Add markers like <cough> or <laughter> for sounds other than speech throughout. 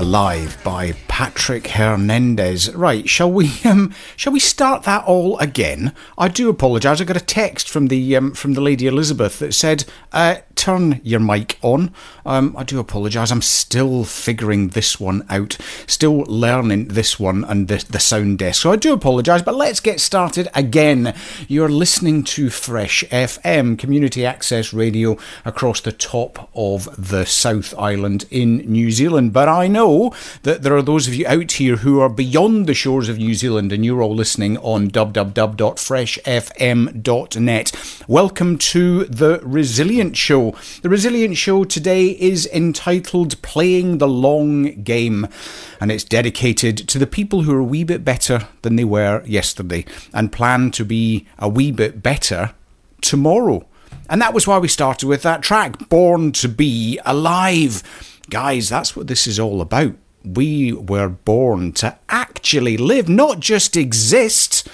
Alive by Patrick Hernandez. Right, shall we <laughs> um shall we start that all again? I do apologise. I got a text from the um, from the lady Elizabeth that said, uh, "Turn your mic on." Um, I do apologise. I'm still figuring this one out, still learning this one and the the sound desk. So I do apologise, but let's get started again. You're listening to Fresh FM, community access radio across the top of the South Island in New Zealand. But I know that there are those of you out here who are beyond the shores of New Zealand and you're all listening on www.freshfm.net. Welcome to the Resilient Show. The Resilient Show today is entitled Playing the Long Game and it's dedicated to the people who are a wee bit better than they were yesterday and plan to be a wee bit better tomorrow. And that was why we started with that track, Born to Be Alive. Guys, that's what this is all about. We were born to actually live, not just exist.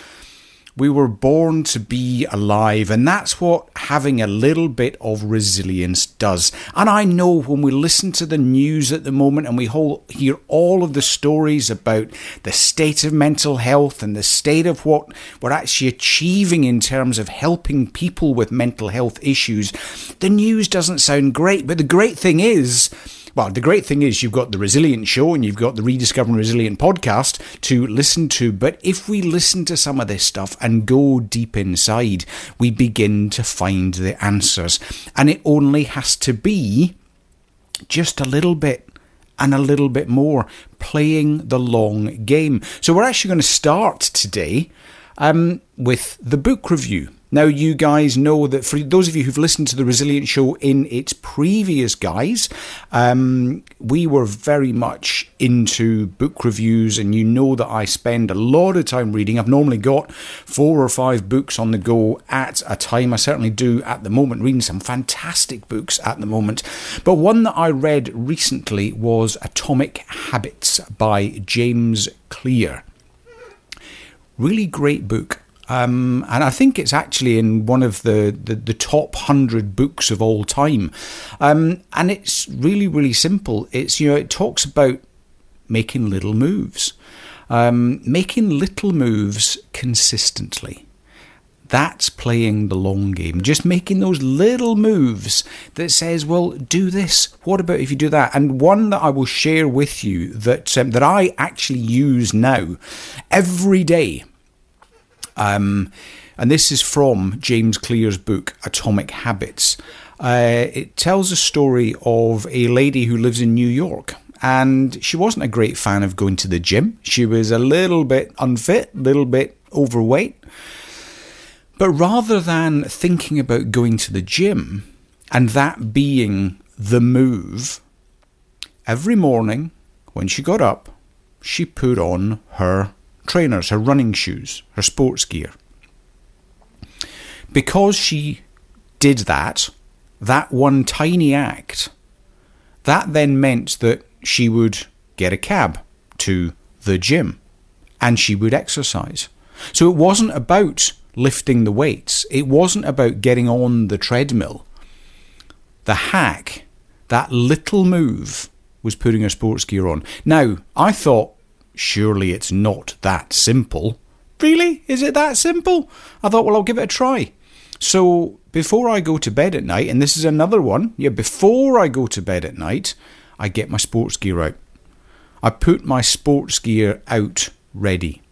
We were born to be alive, and that's what having a little bit of resilience does. And I know when we listen to the news at the moment and we hear all of the stories about the state of mental health and the state of what we're actually achieving in terms of helping people with mental health issues, the news doesn't sound great. But the great thing is, well, the great thing is you've got the Resilient Show and you've got the Rediscovering Resilient podcast to listen to. But if we listen to some of this stuff and go deep inside, we begin to find the answers. And it only has to be just a little bit and a little bit more playing the long game. So we're actually going to start today um, with the book review. Now, you guys know that for those of you who've listened to the Resilient Show in its previous guise, um, we were very much into book reviews, and you know that I spend a lot of time reading. I've normally got four or five books on the go at a time. I certainly do at the moment, reading some fantastic books at the moment. But one that I read recently was Atomic Habits by James Clear. Really great book. Um, and I think it's actually in one of the, the, the top hundred books of all time. Um, and it's really, really simple. It's, you know, it talks about making little moves, um, making little moves consistently. That's playing the long game. Just making those little moves that says, "Well, do this. What about if you do that?" And one that I will share with you that um, that I actually use now every day um, and this is from James Clear's book, Atomic Habits. Uh, it tells a story of a lady who lives in New York. And she wasn't a great fan of going to the gym. She was a little bit unfit, a little bit overweight. But rather than thinking about going to the gym and that being the move, every morning when she got up, she put on her trainers, her running shoes, her sports gear. Because she did that, that one tiny act, that then meant that she would get a cab to the gym and she would exercise. So it wasn't about lifting the weights, it wasn't about getting on the treadmill. The hack, that little move, was putting her sports gear on. Now, I thought Surely it's not that simple. Really? Is it that simple? I thought, well, I'll give it a try. So before I go to bed at night, and this is another one, yeah, before I go to bed at night, I get my sports gear out. I put my sports gear out ready.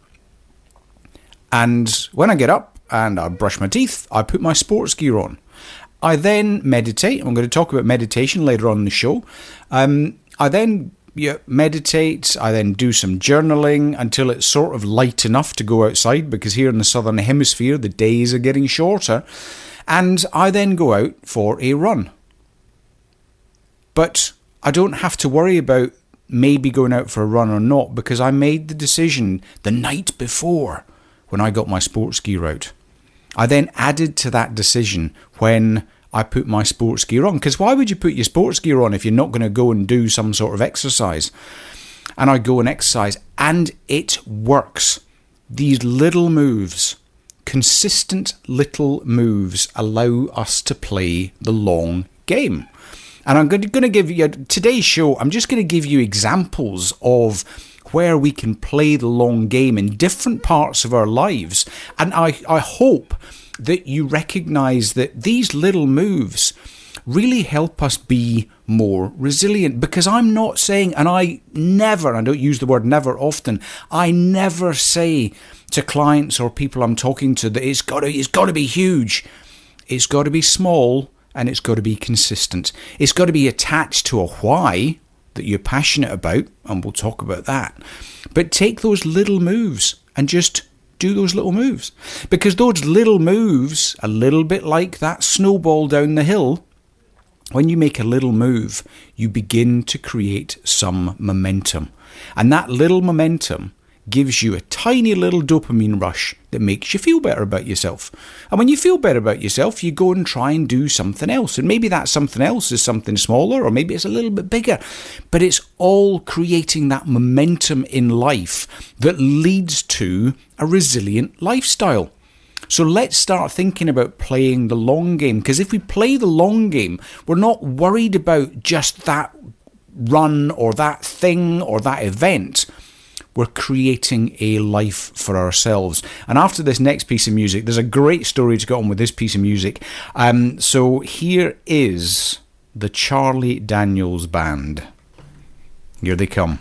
And when I get up and I brush my teeth, I put my sports gear on. I then meditate. I'm going to talk about meditation later on in the show. Um, I then yeah, meditate. I then do some journaling until it's sort of light enough to go outside because here in the southern hemisphere the days are getting shorter. And I then go out for a run. But I don't have to worry about maybe going out for a run or not because I made the decision the night before when I got my sports gear out. I then added to that decision when I put my sports gear on. Because why would you put your sports gear on if you're not going to go and do some sort of exercise? And I go and exercise, and it works. These little moves, consistent little moves, allow us to play the long game. And I'm going to give you today's show, I'm just going to give you examples of where we can play the long game in different parts of our lives. And I, I hope that you recognize that these little moves really help us be more resilient because I'm not saying, and I never, I don't use the word never often, I never say to clients or people I'm talking to that it's got to, it's got to be huge. It's got to be small and it's got to be consistent. It's got to be attached to a why that you're passionate about, and we'll talk about that. But take those little moves and just do those little moves. Because those little moves, a little bit like that snowball down the hill, when you make a little move, you begin to create some momentum. And that little momentum gives you a tiny little dopamine rush that makes you feel better about yourself. And when you feel better about yourself, you go and try and do something else. And maybe that something else is something smaller or maybe it's a little bit bigger. But it's all creating that momentum in life that leads to a resilient lifestyle. So let's start thinking about playing the long game. Because if we play the long game, we're not worried about just that run or that thing or that event. We're creating a life for ourselves. And after this next piece of music, there's a great story to go on with this piece of music. Um, so here is the Charlie Daniels Band. Here they come.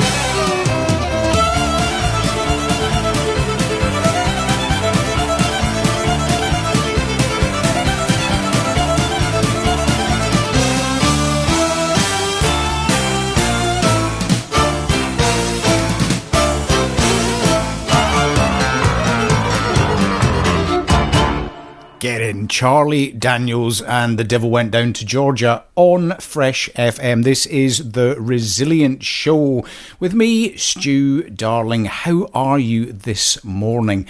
Get in. Charlie Daniels and The Devil Went Down to Georgia on Fresh FM. This is The Resilient Show with me, Stu Darling. How are you this morning?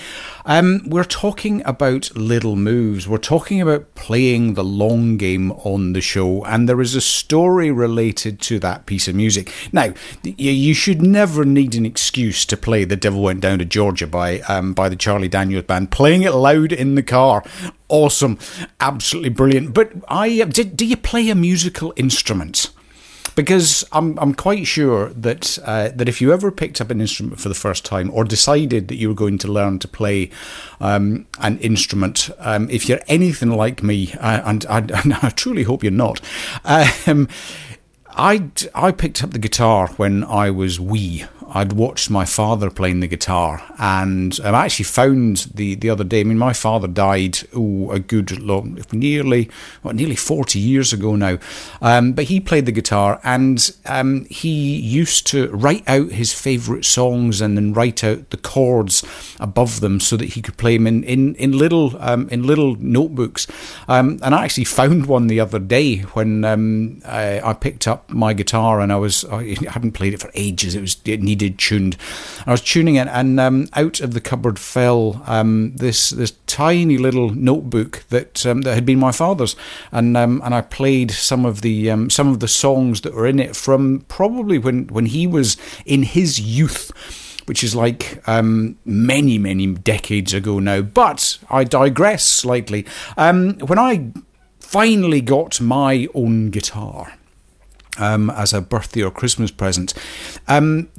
Um, we're talking about little moves. We're talking about playing the long game on the show, and there is a story related to that piece of music. Now, you should never need an excuse to play "The Devil Went Down to Georgia" by um, by the Charlie Daniels Band. Playing it loud in the car, awesome, absolutely brilliant. But I uh, did. Do you play a musical instrument? Because I'm I'm quite sure that uh, that if you ever picked up an instrument for the first time or decided that you were going to learn to play um, an instrument, um, if you're anything like me, uh, and, and, <laughs> and, I truly hope you're not. Um, I, I picked up the guitar when I was wee. I'd watched my father playing the guitar, and I actually found the, the other day. I mean, my father died oh, a good long, nearly what, nearly forty years ago now. Um, but he played the guitar, and um, he used to write out his favourite songs and then write out the chords above them so that he could play them in in, in little um, in little notebooks. Um, and I actually found one the other day when um, I, I, picked up my guitar, and I was I hadn't played it for ages. It was it needed needed tuned. I was tuning it, and um, out of the cupboard fell um, this this tiny little notebook that um, that had been my father's, and um, and I played some of the um, some of the songs that were in it from probably when when he was in his youth which is like um, many, many decades ago now. But I digress slightly. Um, when I finally got my own guitar, um, as a birthday or Christmas present. Um,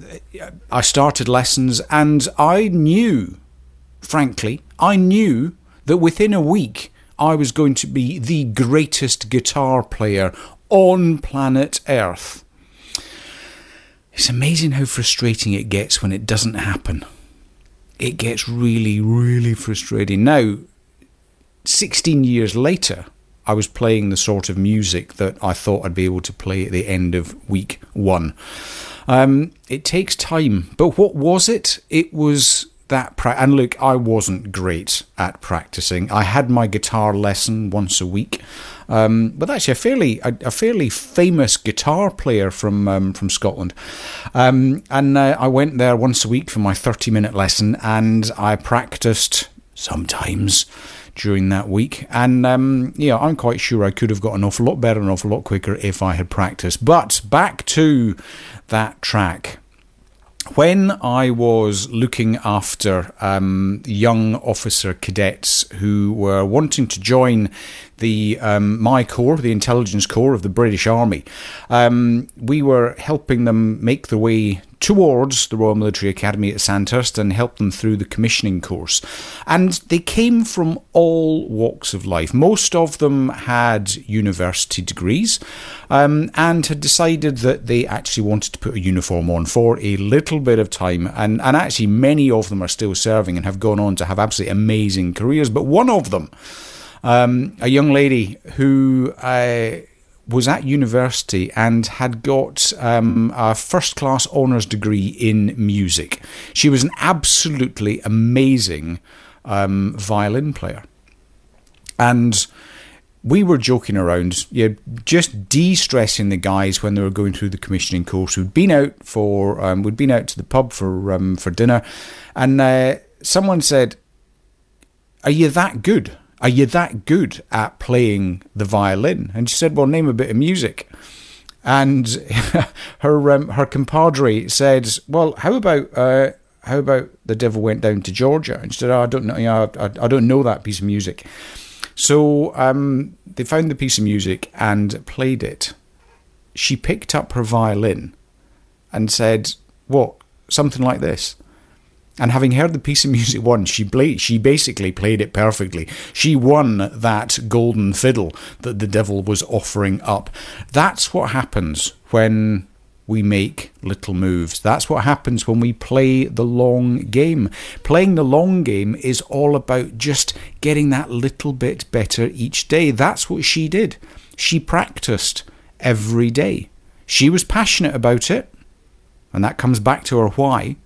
I started lessons and I knew, frankly, I knew that within a week I was going to be the greatest guitar player on planet Earth. It's amazing how frustrating it gets when it doesn't happen. It gets really, really frustrating. Now, 16 years later, I was playing the sort of music that I thought I'd be able to play at the end of week one. Um, it takes time, but what was it? It was that pra- and look, I wasn't great at practicing. I had my guitar lesson once a week, um, but actually a fairly a, a, fairly famous guitar player from um, from Scotland, um, and uh, I went there once a week for my thirty minute lesson, and I practiced sometimes during that week. And um, yeah, I'm quite sure I could have got an awful lot better, an awful lot quicker if I had practiced. But back to that track. When I was looking after um, young officer cadets who were wanting to join the um, my corps, the intelligence corps of the British Army, um, we were helping them make the way towards the Royal Military Academy at Sandhurst and help them through the commissioning course. And they came from all walks of life. Most of them had university degrees um, and had decided that they actually wanted to put a uniform on for a little bit of time. And, and actually, many of them are still serving and have gone on to have absolutely amazing careers. But one of them, um, a young lady who. Uh, was at university and had got um, a first class honours degree in music. She was an absolutely amazing um, violin player. And we were joking around, you know, just de-stressing the guys when they were going through the commissioning course. We'd been out for, um, we'd been out to the pub for um, for dinner, and uh, someone said, "Are you that good?" Are you that good at playing the violin? And she said, Well, name a bit of music. And <laughs> her um, her compadre said, Well, how about uh, how about the devil went down to Georgia? And she said, oh, I don't know, you know, I, I don't know that piece of music. So um, they found the piece of music and played it. She picked up her violin and said, "What? Something like this." And having heard the piece of music once, she she basically played it perfectly. She won that golden fiddle that the devil was offering up. That's what happens when we make little moves. That's what happens when we play the long game. Playing the long game is all about just getting that little bit better each day. That's what she did. She practiced every day. She was passionate about it, and that comes back to her why.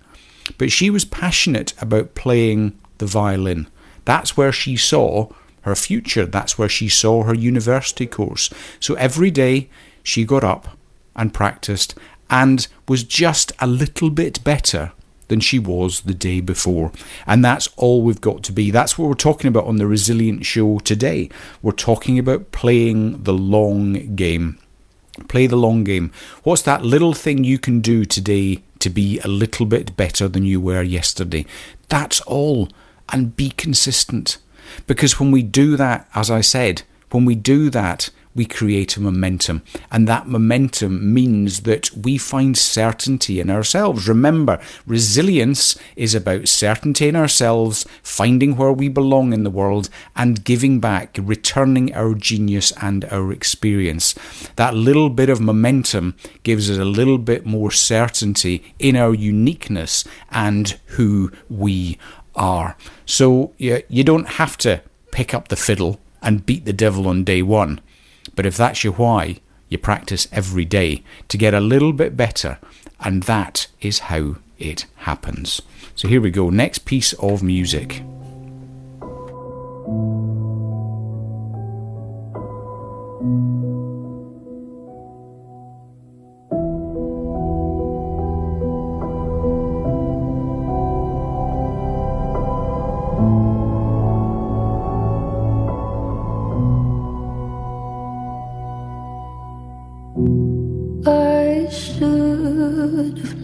But she was passionate about playing the violin. That's where she saw her future. That's where she saw her university course. So every day she got up and practiced and was just a little bit better than she was the day before. And that's all we've got to be. That's what we're talking about on the Resilient Show today. We're talking about playing the long game. Play the long game. What's that little thing you can do today to be a little bit better than you were yesterday? That's all. And be consistent. Because when we do that, as I said, when we do that, we create a momentum. And that momentum means that we find certainty in ourselves. Remember, resilience is about certainty in ourselves, finding where we belong in the world, and giving back, returning our genius and our experience. That little bit of momentum gives us a little bit more certainty in our uniqueness and who we are. So you, you don't have to pick up the fiddle and beat the devil on day one. But if that's your why, you practice every day to get a little bit better, and that is how it happens. So here we go. Next piece of music.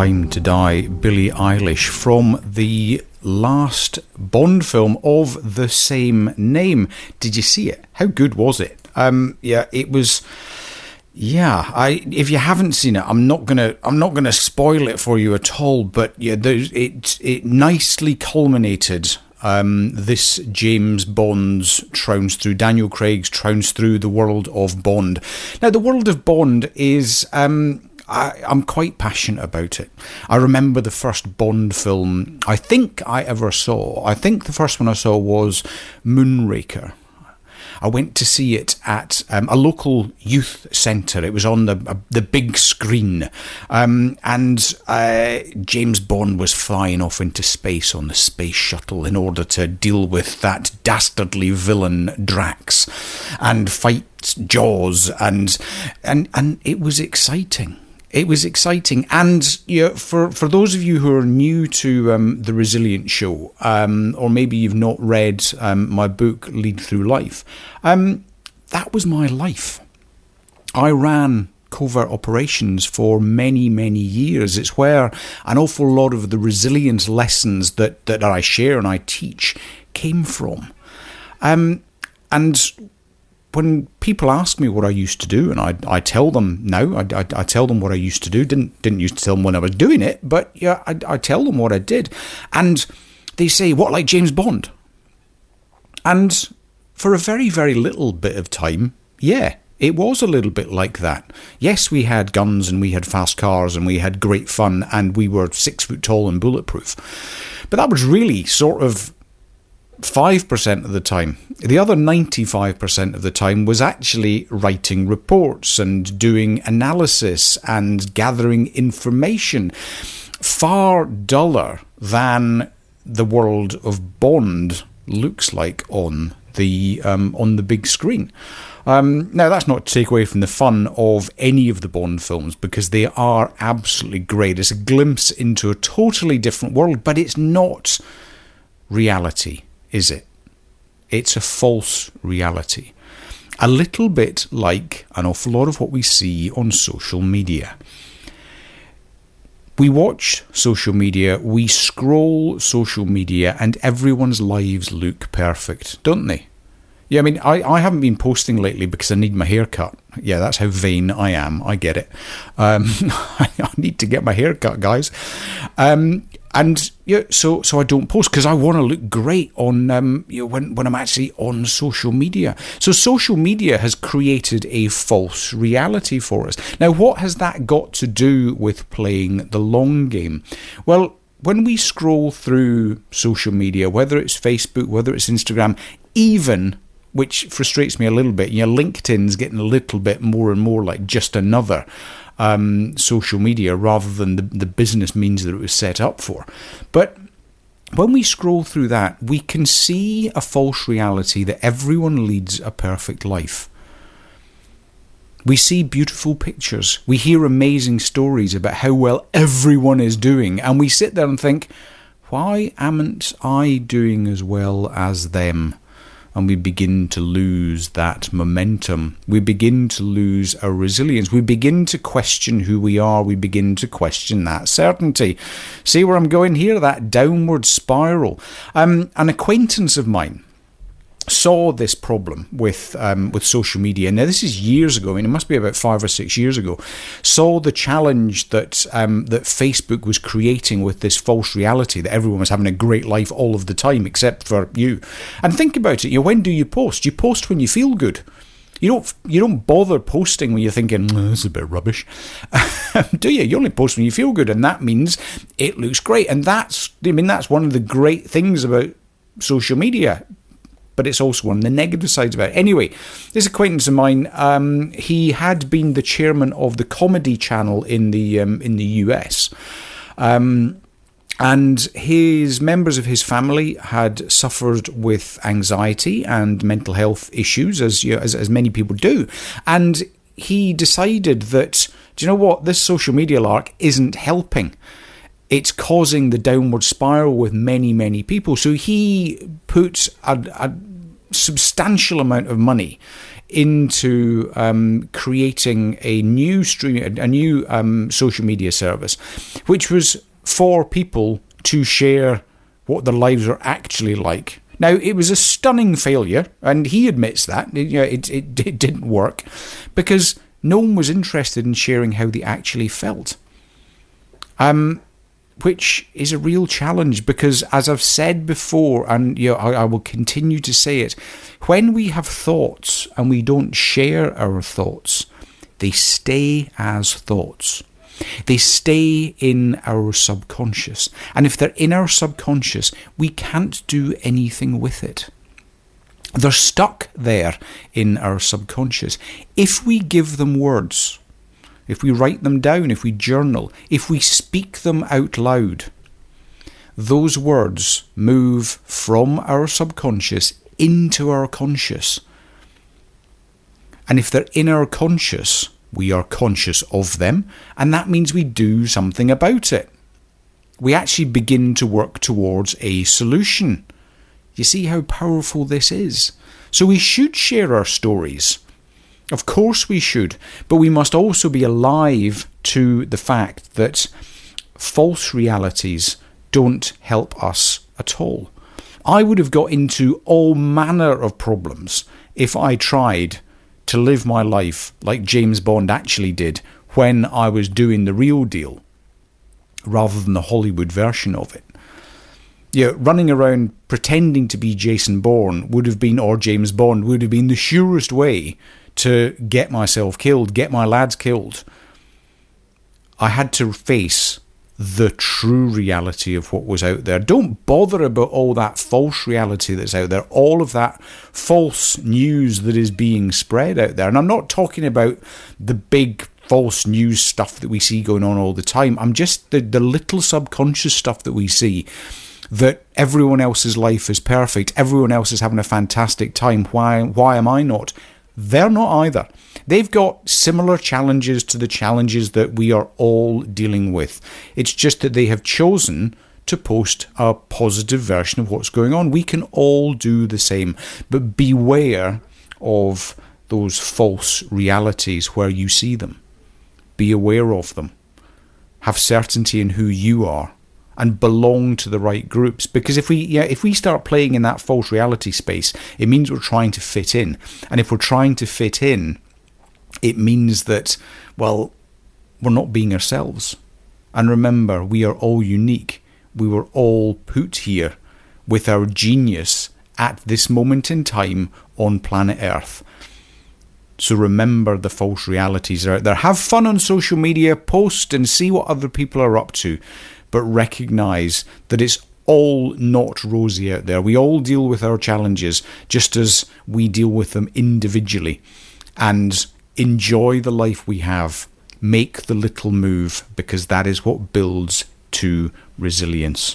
Time to Die, Billie Eilish, from the last Bond film of the same name. Did you see it? How good was it? Um, yeah, it was. Yeah, I if you haven't seen it, I'm not gonna I'm not gonna spoil it for you at all. But yeah, it it nicely culminated um, this James Bond's trounce through Daniel Craig's trounce through the world of Bond. Now, the world of Bond is. Um, I, am quite passionate about it. I remember the first Bond film I think I ever saw. I think the first one I saw was Moonraker. I went to see it at um, a local youth centre. It was on the uh, the big screen, um, and uh, James Bond was flying off into space on the space shuttle in order to deal with that dastardly villain Drax, and fight Jaws, and and and it was exciting it was exciting. And you know, for for those of you who are new to um, the Resilient Show, um, or maybe you've not read um, my book Lead Through Life, um, that was my life. I ran covert operations for many many years. It's where an awful lot of the resilience lessons that that I share and I teach came from. Um, and when people ask me what I used to do, and I, I tell them no, I, I, I, tell them what I used to do. Didn't didn't used to tell them when I was doing it, but yeah, I, I tell them what I did, and they say, "What like James Bond?" And for a very very little bit of time, yeah, it was a little bit like that. Yes, we had guns and we had fast cars and we had great fun and we were six foot tall and bulletproof, but that was really sort of 5% of the time. The other 95% of the time was actually writing reports and doing analysis and gathering information. Far duller than the world of Bond looks like on the um, on the big screen. Um, now, that's not to take away from the fun of any of the Bond films because they are absolutely great. It's a glimpse into a totally different world, but it's not reality is it? It's a false reality. A little bit like an awful lot of what we see on social media. We watch social media, we scroll social media, and everyone's lives look perfect, don't they? Yeah, I mean, I, I haven't been posting lately because I need my hair cut. Yeah, that's how vain I am. I get it. Um, <laughs> I need to get my hair cut, guys. Um, and yeah, so so I don't post because I want to look great on um, you know, when when I'm actually on social media. So social media has created a false reality for us. Now, what has that got to do with playing the long game? Well, when we scroll through social media, whether it's Facebook, whether it's Instagram, even which frustrates me a little bit, you know, LinkedIn's getting a little bit more and more like just another um, social media rather than the, the business means that it was set up for. But when we scroll through that, we can see a false reality that everyone leads a perfect life. We see beautiful pictures. We hear amazing stories about how well everyone is doing. And we sit there and think, why amn't I doing as well as them? And we begin to lose that momentum. We begin to lose our resilience. We begin to question who we are. We begin to question that certainty. See where I'm going here? That downward spiral. Um, an acquaintance of mine saw this problem with um, with social media. Now this is years ago. I mean, it must be about five or six years ago. Saw the challenge that um, that Facebook was creating with this false reality that everyone was having a great life all of the time except for you. And think about it. You know, when do you post? You post when you feel good. You don't you don't bother posting when you're thinking oh, this is a bit rubbish, <laughs> do you? You only post when you feel good, and that means it looks great. And that's I mean that's one of the great things about social media but it's also one of the negative sides about it. Anyway, this acquaintance of mine, um, he had been the chairman of the comedy channel in the um, in the US. Um, and his members of his family had suffered with anxiety and mental health issues, as, you know, as as many people do, and he decided that do you know what this social media lark isn't helping it's causing the downward spiral with many, many people. So he put a, a substantial amount of money into um, creating a new stream, a new um, social media service, which was for people to share what their lives are actually like. Now, it was a stunning failure, and he admits that. You know, it, it, <laughs> it didn't work because no one was interested in sharing how they actually felt. Um, which is a real challenge because, as I've said before, and you know, I, I, will continue to say it, when we have thoughts and we don't share our thoughts, they stay as thoughts. They stay in our subconscious. And if they're in our subconscious, we can't do anything with it. They're stuck there in our subconscious. If we give them words, if we write them down, if we journal, if we speak them out loud, those words move from our subconscious into our conscious. And if they're in our conscious, we are conscious of them, and that means we do something about it. We actually begin to work towards a solution. You see how powerful this is? So we should share our stories. Of course we should, but we must also be alive to the fact that false realities don't help us at all. I would have got into all manner of problems if I tried to live my life like James Bond actually did when I was doing the real deal rather than the Hollywood version of it. Yeah, running around pretending to be Jason Bourne would have been, or James Bond, would have been the surest way to get myself killed, get my lads killed. I had to face the true reality of what was out there. Don't bother about all that false reality that's out there, all of that false news that is being spread out there. And I'm not talking about the big false news stuff that we see going on all the time. I'm just the, the little subconscious stuff that we see that everyone else's life is perfect, everyone else is having a fantastic time. Why why am I not? They're not either. They've got similar challenges to the challenges that we are all dealing with. It's just that they have chosen to post a positive version of what's going on. We can all do the same, but beware of those false realities where you see them. Be aware of them. Have certainty in who you are and belong to the right groups. Because if we yeah, if we start playing in that false reality space, it means we're trying to fit in. And if we're trying to fit in, it means that, well, we're not being ourselves. And remember, we are all unique. We were all put here with our genius at this moment in time on planet Earth. So remember the false realities are out there. Have fun on social media, post and see what other people are up to but recognize that it's all not rosy out there. We all deal with our challenges just as we deal with them individually. And enjoy the life we have. Make the little move because that is what builds to resilience.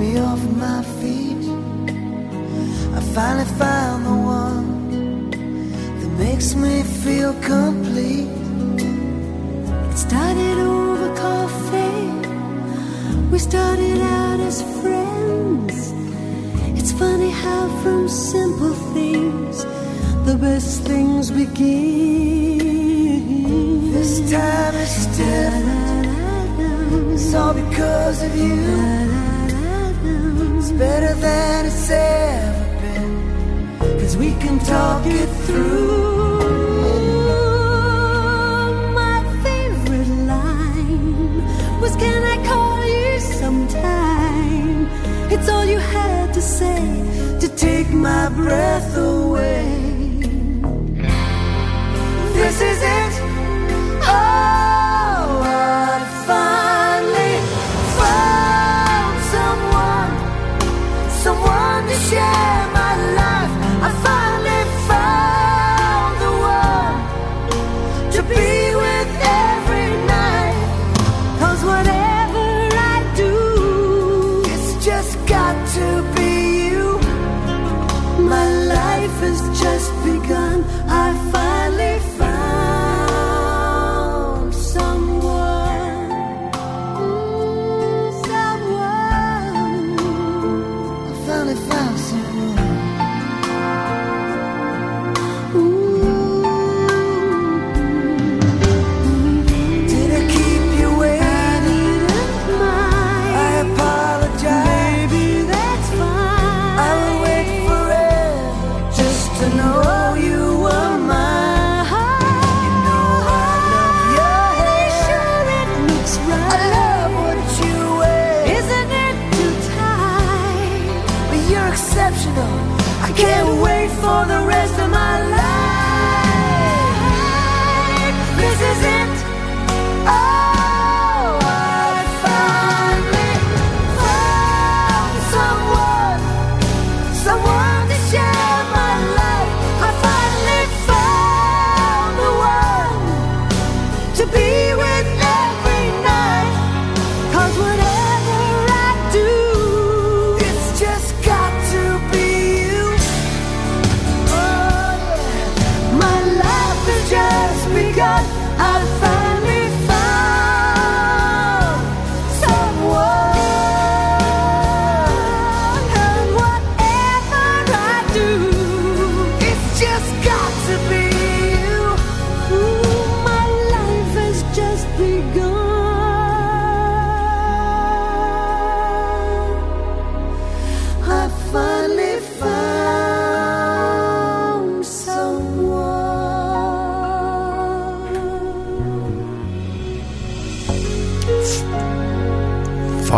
Me off my feet. I finally found the one that makes me feel complete. It started over coffee. We started out as friends. It's funny how from simple things the best things begin. This time it's different. It's all because of you It's better than it's ever been. Cause we can talk it through. My favorite line was Can I call you sometime? It's all you had to say to take my breath away. This is it. Oh, to be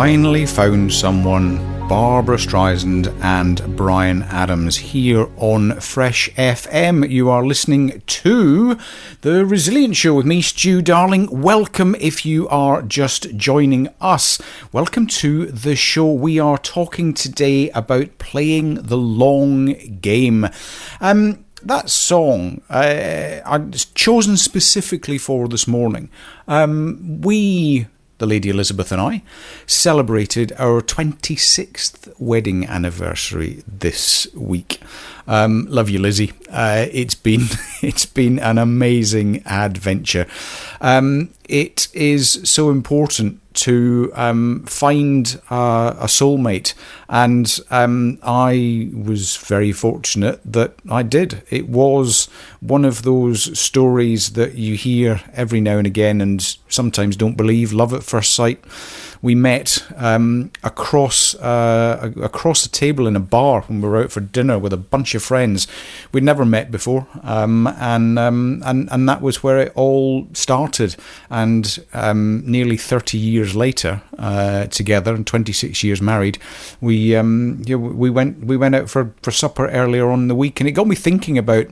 Finally found someone. Barbra Streisand and Bryan Adams here on Fresh FM. You are listening to The Resilient Show with me, Stu Darling. Welcome if you are just joining us. Welcome to the show. We are talking today about playing the long game. Um, that song uh, I've chosen specifically for this morning. Um, we the Lady Elizabeth and I, celebrated our 26th wedding anniversary this week. Um, love you, Lizzie. Uh, it's been <laughs> it's been an amazing adventure. Um, it is so important to um, find uh, a soulmate, and um, I was very fortunate that I did. It was one of those stories that you hear every now and again, and sometimes don't believe. Love at first sight. We met um, across uh, across the table in a bar when we were out for dinner with a bunch of friends we'd never met before, um, and um, and and that was where it all started. And um, nearly thirty years later, uh, together and twenty six years married, we um, you know, we went we went out for, for supper earlier on in the week, and it got me thinking about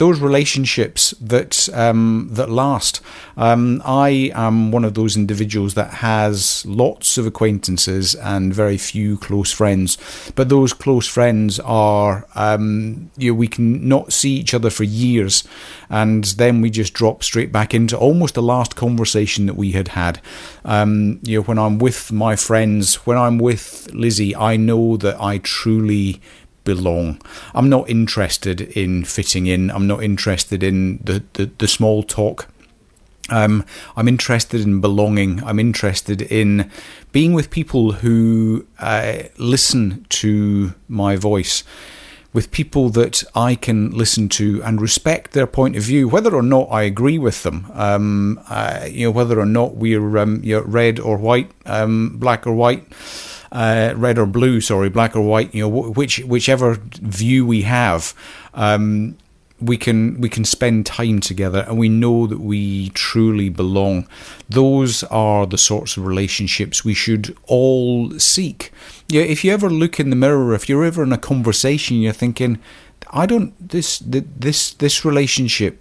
those relationships that um, that last. Um, I am one of those individuals that has lots of acquaintances and very few close friends, but those close friends are um, you know, we can not see each other for years, and then we just drop straight back into almost the last conversation that we had had. Um, you know, when I'm with my friends, when I'm with Lizzie, I know that I truly belong. I'm not interested in fitting in. I'm not interested in the, the, the small talk. Um, I'm interested in belonging. I'm interested in being with people who uh, listen to my voice, with people that I can listen to and respect their point of view, whether or not I agree with them. Um, uh, you know, whether or not we're um, you know, red or white, um, black or white uh, red or blue, sorry, black or white, you know, which whichever view we have, um, we can we can spend time together, and we know that we truly belong. Those are the sorts of relationships we should all seek. Yeah, if you ever look in the mirror, if you're ever in a conversation, you're thinking, I don't this this this relationship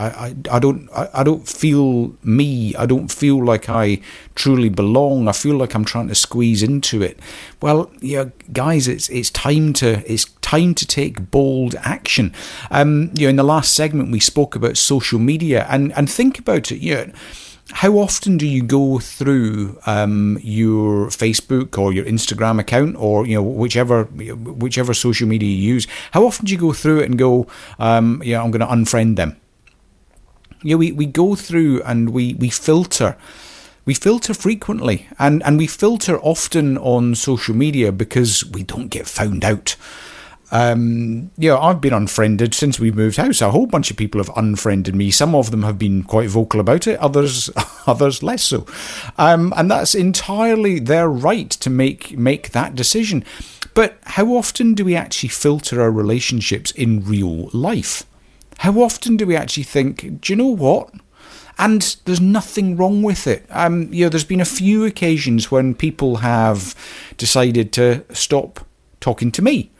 I, I, I don't I, I don't feel me. I don't feel like I truly belong. I feel like I'm trying to squeeze into it. Well, yeah, guys, it's it's time to it's time to take bold action. Um, you know, in the last segment we spoke about social media and and think about it. You know, how often do you go through um, your Facebook or your Instagram account or you know whichever whichever social media you use? How often do you go through it and go, um, yeah, I'm going to unfriend them? You know, we, we go through and we, we filter. We filter frequently and, and we filter often on social media because we don't get found out. Um, you know, I've been unfriended since we moved house. A whole bunch of people have unfriended me. Some of them have been quite vocal about it. Others, <laughs> others less so. Um, and that's entirely their right to make make that decision. But how often do we actually filter our relationships in real life? How often do we actually think, do you know what? And there's nothing wrong with it. Um, you know, there's been a few occasions when people have decided to stop talking to me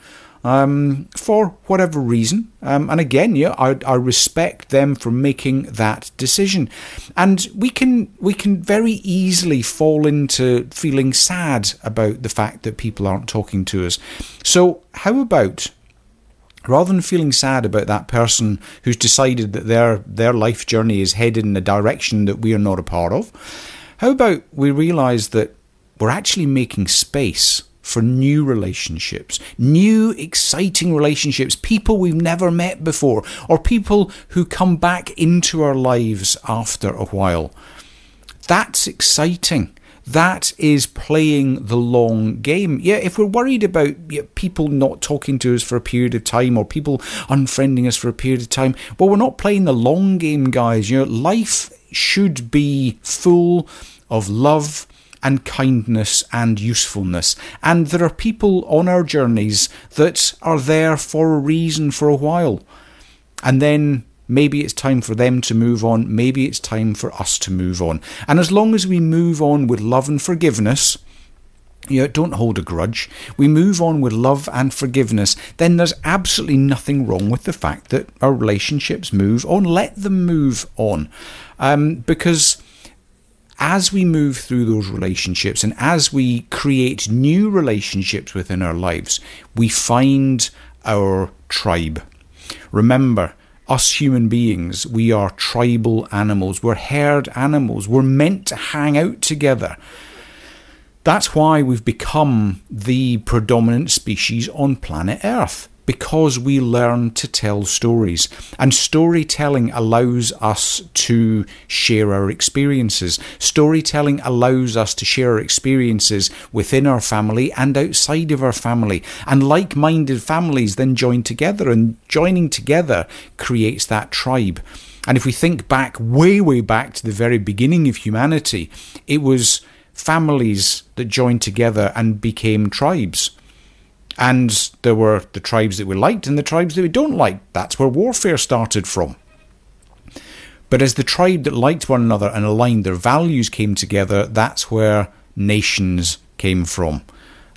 um, for whatever reason. Um, and again, yeah, I, I respect them for making that decision. And we can we can very easily fall into feeling sad about the fact that people aren't talking to us. So how about rather than feeling sad about that person who's decided that their their life journey is headed in a direction that we are not a part of, how about we realize that we're actually making space for new relationships, new exciting relationships, people we've never met before, or people who come back into our lives after a while. That's exciting. That is playing the long game. Yeah, if we're worried about people not talking to us for a period of time or people unfriending us for a period of time, well, we're not playing the long game, guys. You know, life should be full of love and kindness and usefulness. And there are people on our journeys that are there for a reason for a while. And then maybe it's time for them to move on, maybe it's time for us to move on. And as long as we move on with love and forgiveness, you know, don't hold a grudge. We move on with love and forgiveness, then there's absolutely nothing wrong with the fact that our relationships move on. Let them move on. Um, because as we move through those relationships and as we create new relationships within our lives, we find our tribe. Remember, us human beings, we are tribal animals, we're herd animals, we're meant to hang out together. That's why we've become the predominant species on planet Earth because we learn to tell stories. And storytelling allows us to share our experiences. Storytelling allows us to share our experiences within our family and outside of our family. And like minded families then join together, and joining together creates that tribe. And if we think back, way, way back to the very beginning of humanity, it was families that joined together and became tribes. And there were the tribes that we liked and the tribes that we don't like. That's where warfare started from. But as the tribe that liked one another and aligned their values came together, that's where nations came from.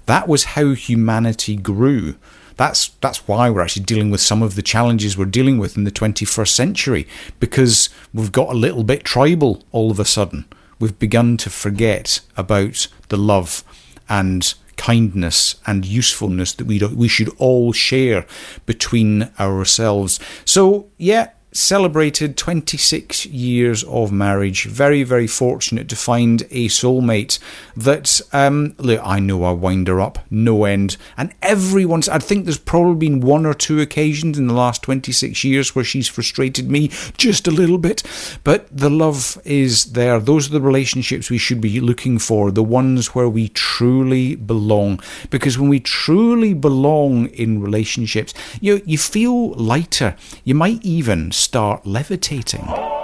That was how humanity grew. That's that's why we're actually dealing with some of the challenges we're dealing with in the 21st century because we've got a little bit tribal all of a sudden. We've begun to forget about the love and kindness and usefulness that we we should all share between ourselves. So yeah, celebrated 26 years of marriage. Very, very fortunate to find a soulmate that, um, look, I know I wind her up no end. And everyone's, I think there's probably been one or two occasions in the last 26 years where she's frustrated me just a little bit. But the love is there. Those are the relationships we should be looking for, the ones where we truly belong. Because when we truly belong in relationships, you, you feel lighter. You might even start levitating.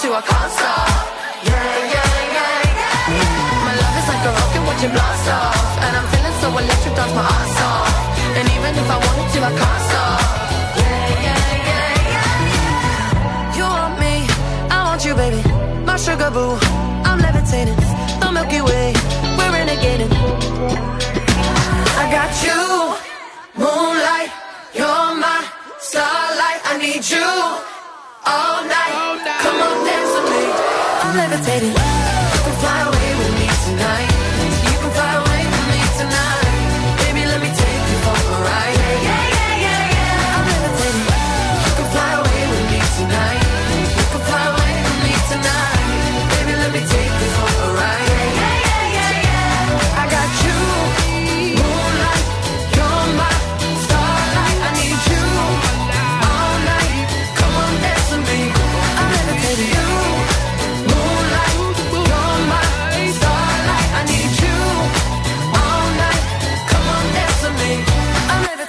To, can't stop. Yeah, yeah, yeah, yeah. My love is like a rocket, watch it blast off. And I'm feeling so electric, dance my ass off. And even if I till I can't stop. Yeah, yeah, yeah, yeah. You want me, I want you, baby. My sugar boo, I'm levitating. The Milky Way, we're renegading. I got you, moonlight. You're my starlight. I need you all night. With me. I'm levitating.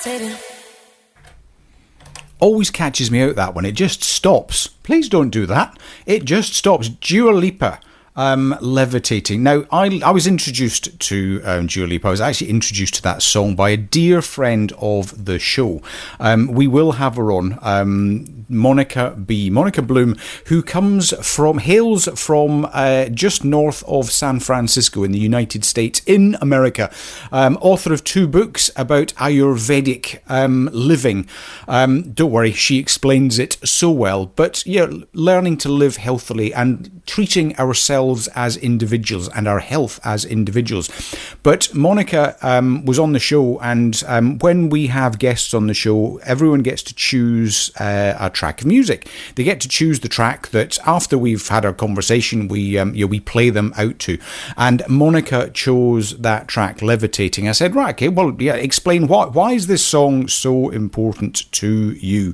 Levitating. always catches me out that one. It just stops. Please don't do that. It just stops. Dua Lipa. Um, levitating. Now, I, I was introduced to um, Dua Lipa. I was actually introduced to that song by a dear friend of the show. Um, we will have her on, um, Monica B. Monica Bloom, who comes from, hails from uh, just north of San Francisco in the United States, in America. Um, author of two books about Ayurvedic um, living. Don't worry, she explains it so well. But yeah, learning to live healthily and treating ourselves as individuals and our health as individuals. But Monica um, was on the show, and um, when we have guests on the show, everyone gets to choose uh, a track of music. They get to choose the track that after we've had our conversation, we um, you know, we play them out to. And Monica chose that track, "Levitating." I said, right, okay, well, yeah, explain why. Why is this song so important to you?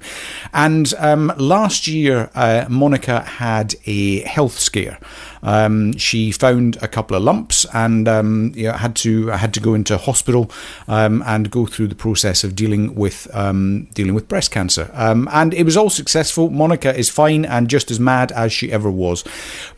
And um, last year, uh, Monica had a health scare. Um, she found a couple of lumps and um, you know, had to had to go into hospital um, and go through the process of dealing with um, dealing with breast cancer. Um, and it was all successful. Monica is fine and just as mad as she ever was.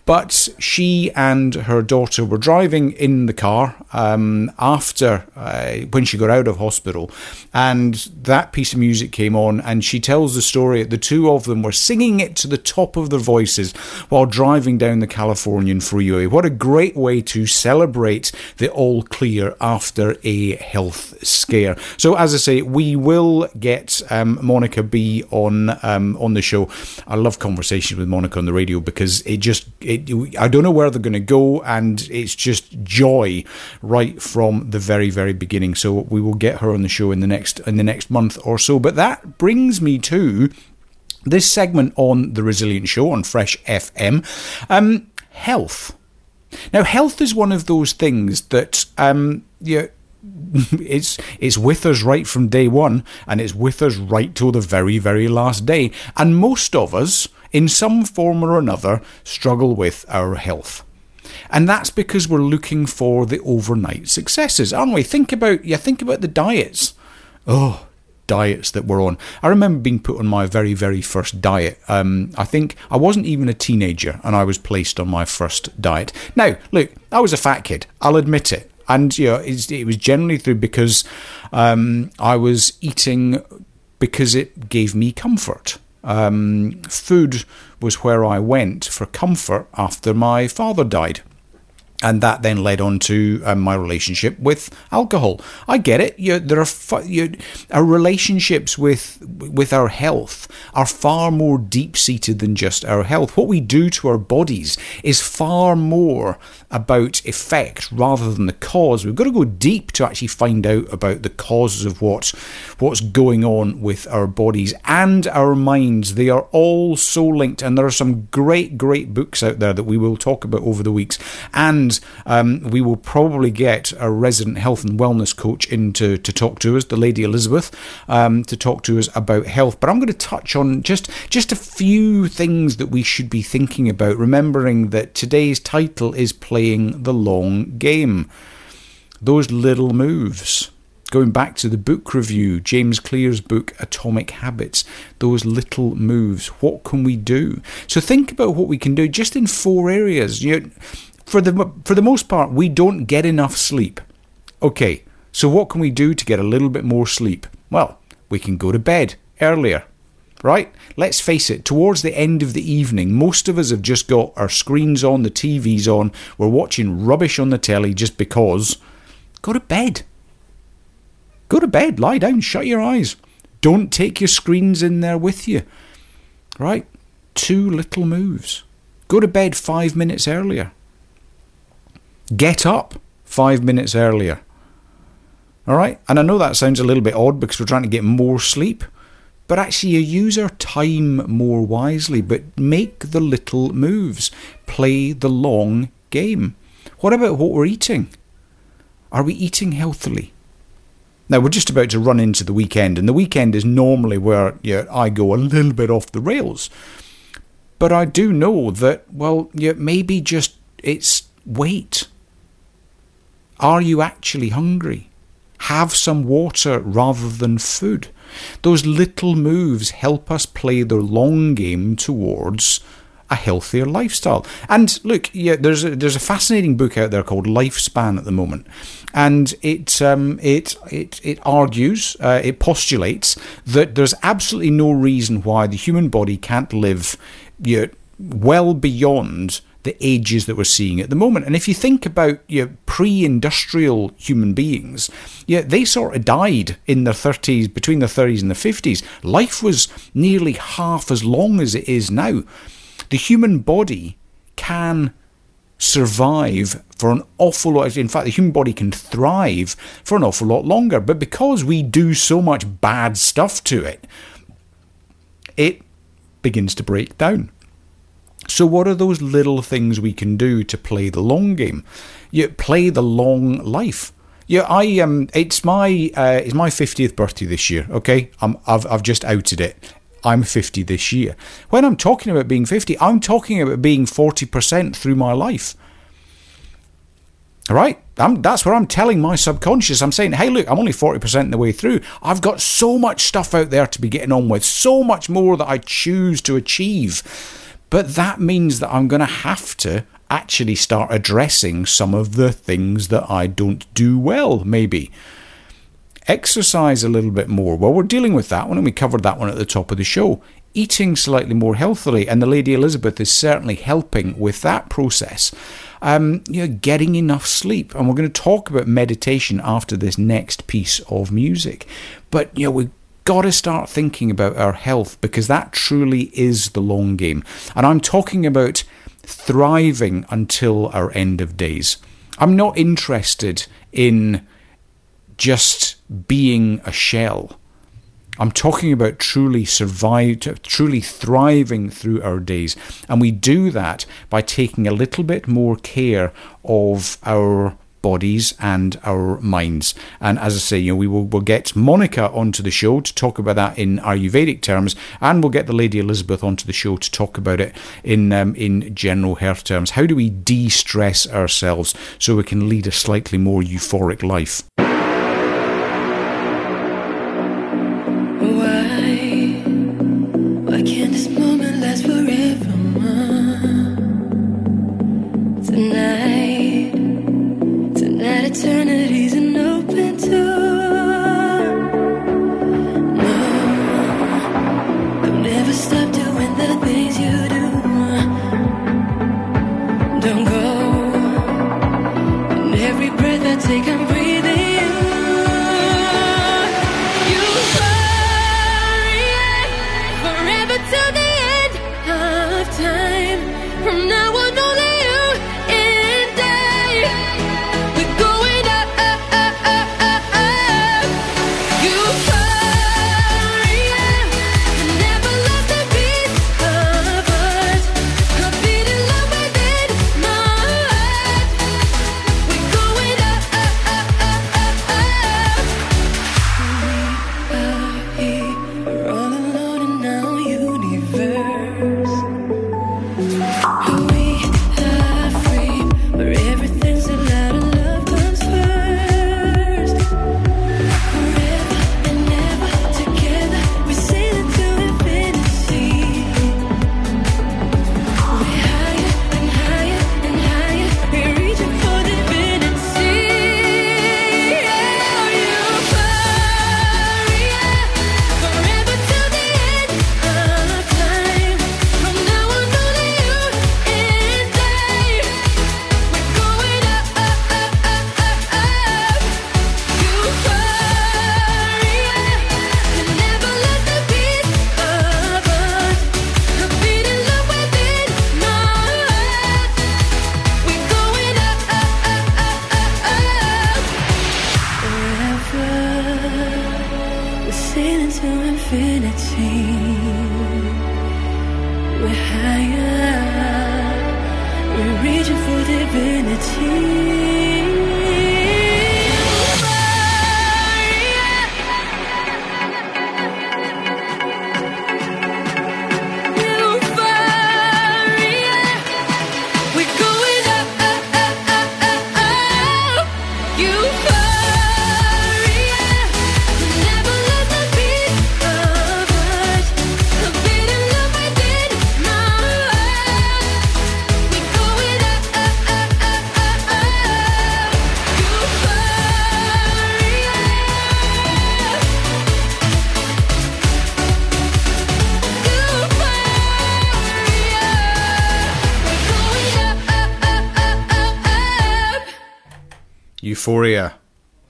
But she and her daughter were driving in the car um, after uh, when she got out of hospital, and that piece of music came on, and she tells the story. The two of them were singing it to the top of their voices while driving down the Californian freeway. What a great way to celebrate the all clear after a health scare. So, as I say, we will get um, Monica B on um, on the show. I love conversations with Monica on the radio because it just it, I don't know where they're going to go, and it's just joy right from the very very beginning. So we will get her on the show in the next in the next month or so. But that brings me to this segment on the Resilient Show on Fresh FM. Um, health. Now, health is one of those things that um, you <laughs> it's it's with us right from day one, and it's with us right till the very very last day. And most of us, in some form or another, struggle with our health. And that's because we're looking for the overnight successes, aren't we? Think about yeah, think about the diets. Oh, diets that we're on. I remember being put on my very, very first diet. Um, I think I wasn't even a teenager and I was placed on my first diet. Now, look, I was a fat kid. I'll admit it. And you know, it was generally through because um, I was eating because it gave me comfort. Um, food was where I went for comfort after my father died and that then led on to um, my relationship with alcohol. I get it. You, there are you, our relationships with with our health are far more deep seated than just our health. What we do to our bodies is far more about effect rather than the cause. We've got to go deep to actually find out about the causes of what what's going on with our bodies and our minds. They are all so linked, and there are some great, great books out there that we will talk about over the weeks and and um, we will probably get a resident health and wellness coach in to, to talk to us, the Lady Elizabeth, um, to talk to us about health. But I'm going to touch on just just a few things that we should be thinking about, remembering that today's title is playing the long game. Those little moves. Going back to the book review, James Clear's book Atomic Habits, those little moves, what can we do? So think about what we can do just in four areas. You know, for the for the most part, we don't get enough sleep. Okay, so what can we do to get a little bit more sleep? Well, we can go to bed earlier. Right? Let's face it, towards the end of the evening, most of us have just got our screens on, the TVs on, we're watching rubbish on the telly just because. Go to bed. Go to bed, lie down, shut your eyes. Don't take your screens in there with you. Right? Two little moves. Go to bed five minutes earlier. Get up five minutes earlier. All right? And I know that sounds a little bit odd because we're trying to get more sleep, but actually, you use our time more wisely, but make the little moves. Play the long game. What about what we're eating? Are we eating healthily? Now, we're just about to run into the weekend, and the weekend is normally where yeah, I go a little bit off the rails. But I do know that, well, yeah, maybe just it's wait. Are you actually hungry? Have some water rather than food. Those little moves help us play the long game towards a healthier lifestyle. And look, yeah, there's a, there's a fascinating book out there called Lifespan at the moment, and it um, it it it argues, uh, it postulates that there's absolutely no reason why the human body can't live, you know, well beyond the ages that we're seeing at the moment. And if you think about you know, pre-industrial human beings, yeah, they sort of died in their 30s, between their 30s and their 50s. Life was nearly half as long as it is now. The human body can survive for an awful lot. In fact, the human body can thrive for an awful lot longer. But because we do so much bad stuff to it, it begins to break down. So, what are those little things we can do to play the long game? You play the long life. Yeah, I um, it's my uh, it's my fiftieth birthday this year. Okay, I'm, I've I've just outed it. I'm 50 this year. When I'm talking about being 50, I'm talking about being 40% through my life. All right? I'm, that's where I'm telling my subconscious. I'm saying, hey, look, I'm only 40% the way through. I've got so much stuff out there to be getting on with, so much more that I choose to achieve. But that means that I'm going to have to actually start addressing some of the things that I don't do well, maybe. Exercise a little bit more. Well, we're dealing with that one, and we covered that one at the top of the show. Eating slightly more healthily, and the Lady Elizabeth is certainly helping with that process. Um, you know, getting enough sleep, and we're going to talk about meditation after this next piece of music. But you know, we got to start thinking about our health because that truly is the long game. And I'm talking about thriving until our end of days. I'm not interested in just being a shell. I'm talking about truly survive, truly thriving through our days. And we do that by taking a little bit more care of our bodies and our minds. And as I say, you know, we will we'll get Monica onto the show to talk about that in Ayurvedic terms, and we'll get the Lady Elizabeth onto the show to talk about it in um, in general health terms. How do we de-stress ourselves so we can lead a slightly more euphoric life?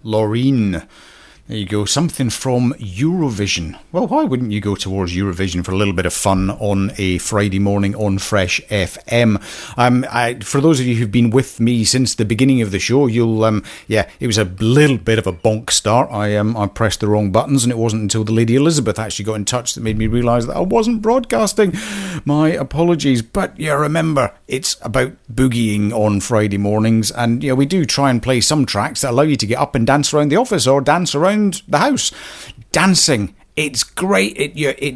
Loreen. There you go. Something from Eurovision. Well, why wouldn't you go towards Eurovision for a little bit of fun on a Friday morning on Fresh FM? Um, I, for those of you who've been with me since the beginning of the show, you'll, um, yeah, it was a little bit of a bonk start. I, um, I pressed the wrong buttons, and it wasn't until the Lady Elizabeth actually got in touch that made me realise that I wasn't broadcasting. My apologies, but yeah, remember it's about boogieing on Friday mornings, and yeah, we do try and play some tracks that allow you to get up and dance around the office or dance around the house. Dancing, it's great. It it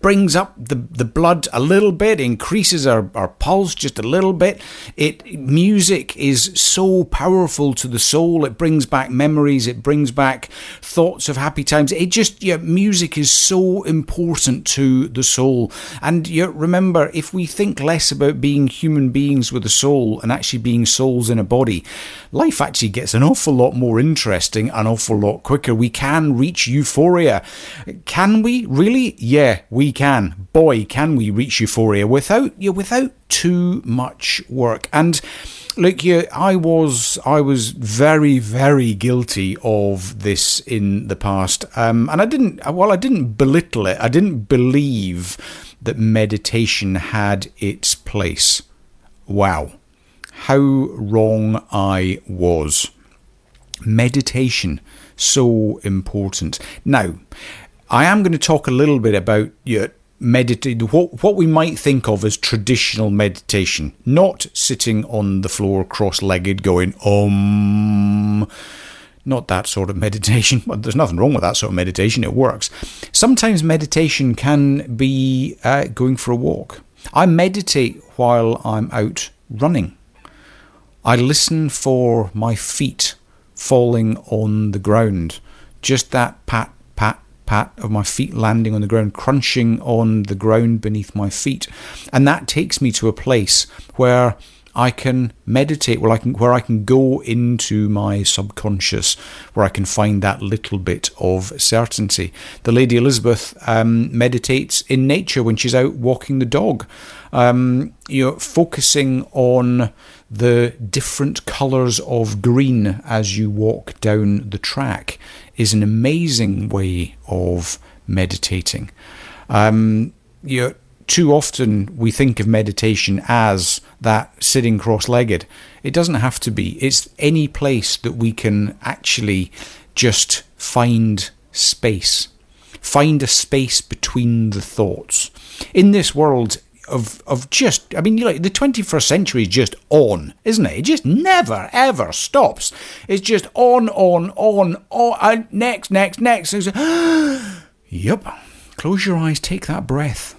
brings up the the blood a little bit, increases our, our pulse just a little bit. It music is so powerful to the soul. It brings back memories. It brings back thoughts of happy times. It just yeah, music is so important to the soul. And you remember, if we think less about being human beings with a soul and actually being souls in a body, life actually gets an awful lot more interesting, an awful lot quicker. We can reach euphoria. Can we really? Yeah, we can. Boy, can we reach euphoria without yeah, without too much work. And look, yeah, I was I was very very guilty of this in the past, um, and I didn't. Well, I didn't belittle it. I didn't believe that meditation had its place. Wow, how wrong I was. Meditation so important. Now, I am going to talk a little bit about your meditate what what we might think of as traditional meditation, not sitting on the floor cross-legged going um not that sort of meditation. <laughs> Well, there's nothing wrong with that sort of meditation. It works. Sometimes meditation can be uh, going for a walk. I meditate while I'm out running. I listen for my feet falling on the ground. Just that pat, pat, of my feet landing on the ground, crunching on the ground beneath my feet. And that takes me to a place where I can meditate, where I can where I can go into my subconscious, where I can find that little bit of certainty. The Lady Elizabeth um, meditates in nature when she's out walking the dog. Um, you're focusing on the different colours of green as you walk down the track is an amazing way of meditating. Um, you're too often we think of meditation as that sitting cross legged. It doesn't have to be. It's any place that we can actually just find space. Find a space between the thoughts. In this world of of just I mean know the 21st century is just on, isn't it? It just never ever stops. It's just on on on on and next next next. <gasps> yep. Close your eyes, take that breath.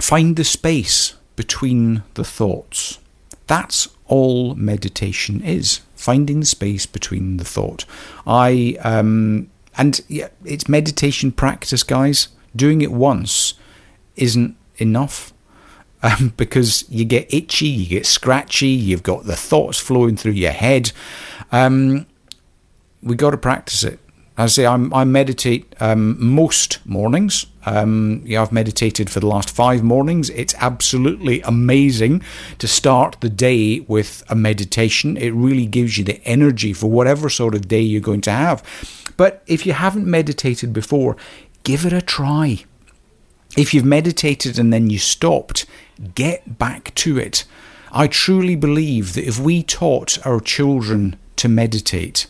Find the space between the thoughts. That's all meditation is. Finding the space between the thought. I um and yeah, it's meditation practice, guys. Doing it once isn't enough um, <laughs> because you get itchy, you get scratchy, you've got the thoughts flowing through your head. Um, we got to practice it. I say I'm, I meditate um, most mornings. Um, yeah, I've meditated for the last five mornings. It's absolutely amazing to start the day with a meditation. It really gives you the energy for whatever sort of day you're going to have. But if you haven't meditated before, give it a try. If you've meditated and then you stopped, get back to it. I truly believe that if we taught our children to meditate,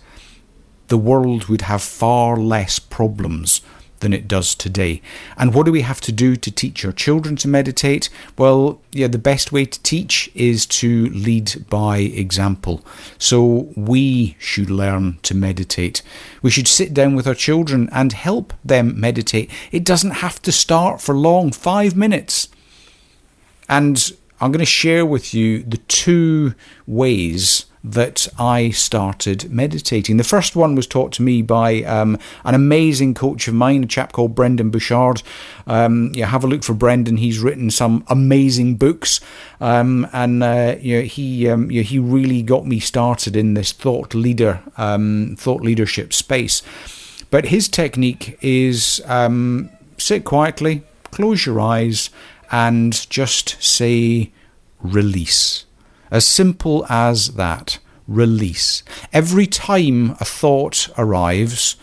the world would have far less problems than it does today. And what do we have to do to teach our children to meditate? Well, yeah, the best way to teach is to lead by example. So we should learn to meditate. We should sit down with our children and help them meditate. It doesn't have to start for long, five minutes. And I'm going to share with you the two ways that I started meditating. The first one was taught to me by um, an amazing coach of mine, a chap called Brendon Burchard. Um, yeah, have a look for Brendon. He's written some amazing books, um, and uh, you know, he um, you know, he really got me started in this thought leader um, thought leadership space. But his technique is um, sit quietly, close your eyes, and just say release. As simple as that. Release. Every time a thought arrives,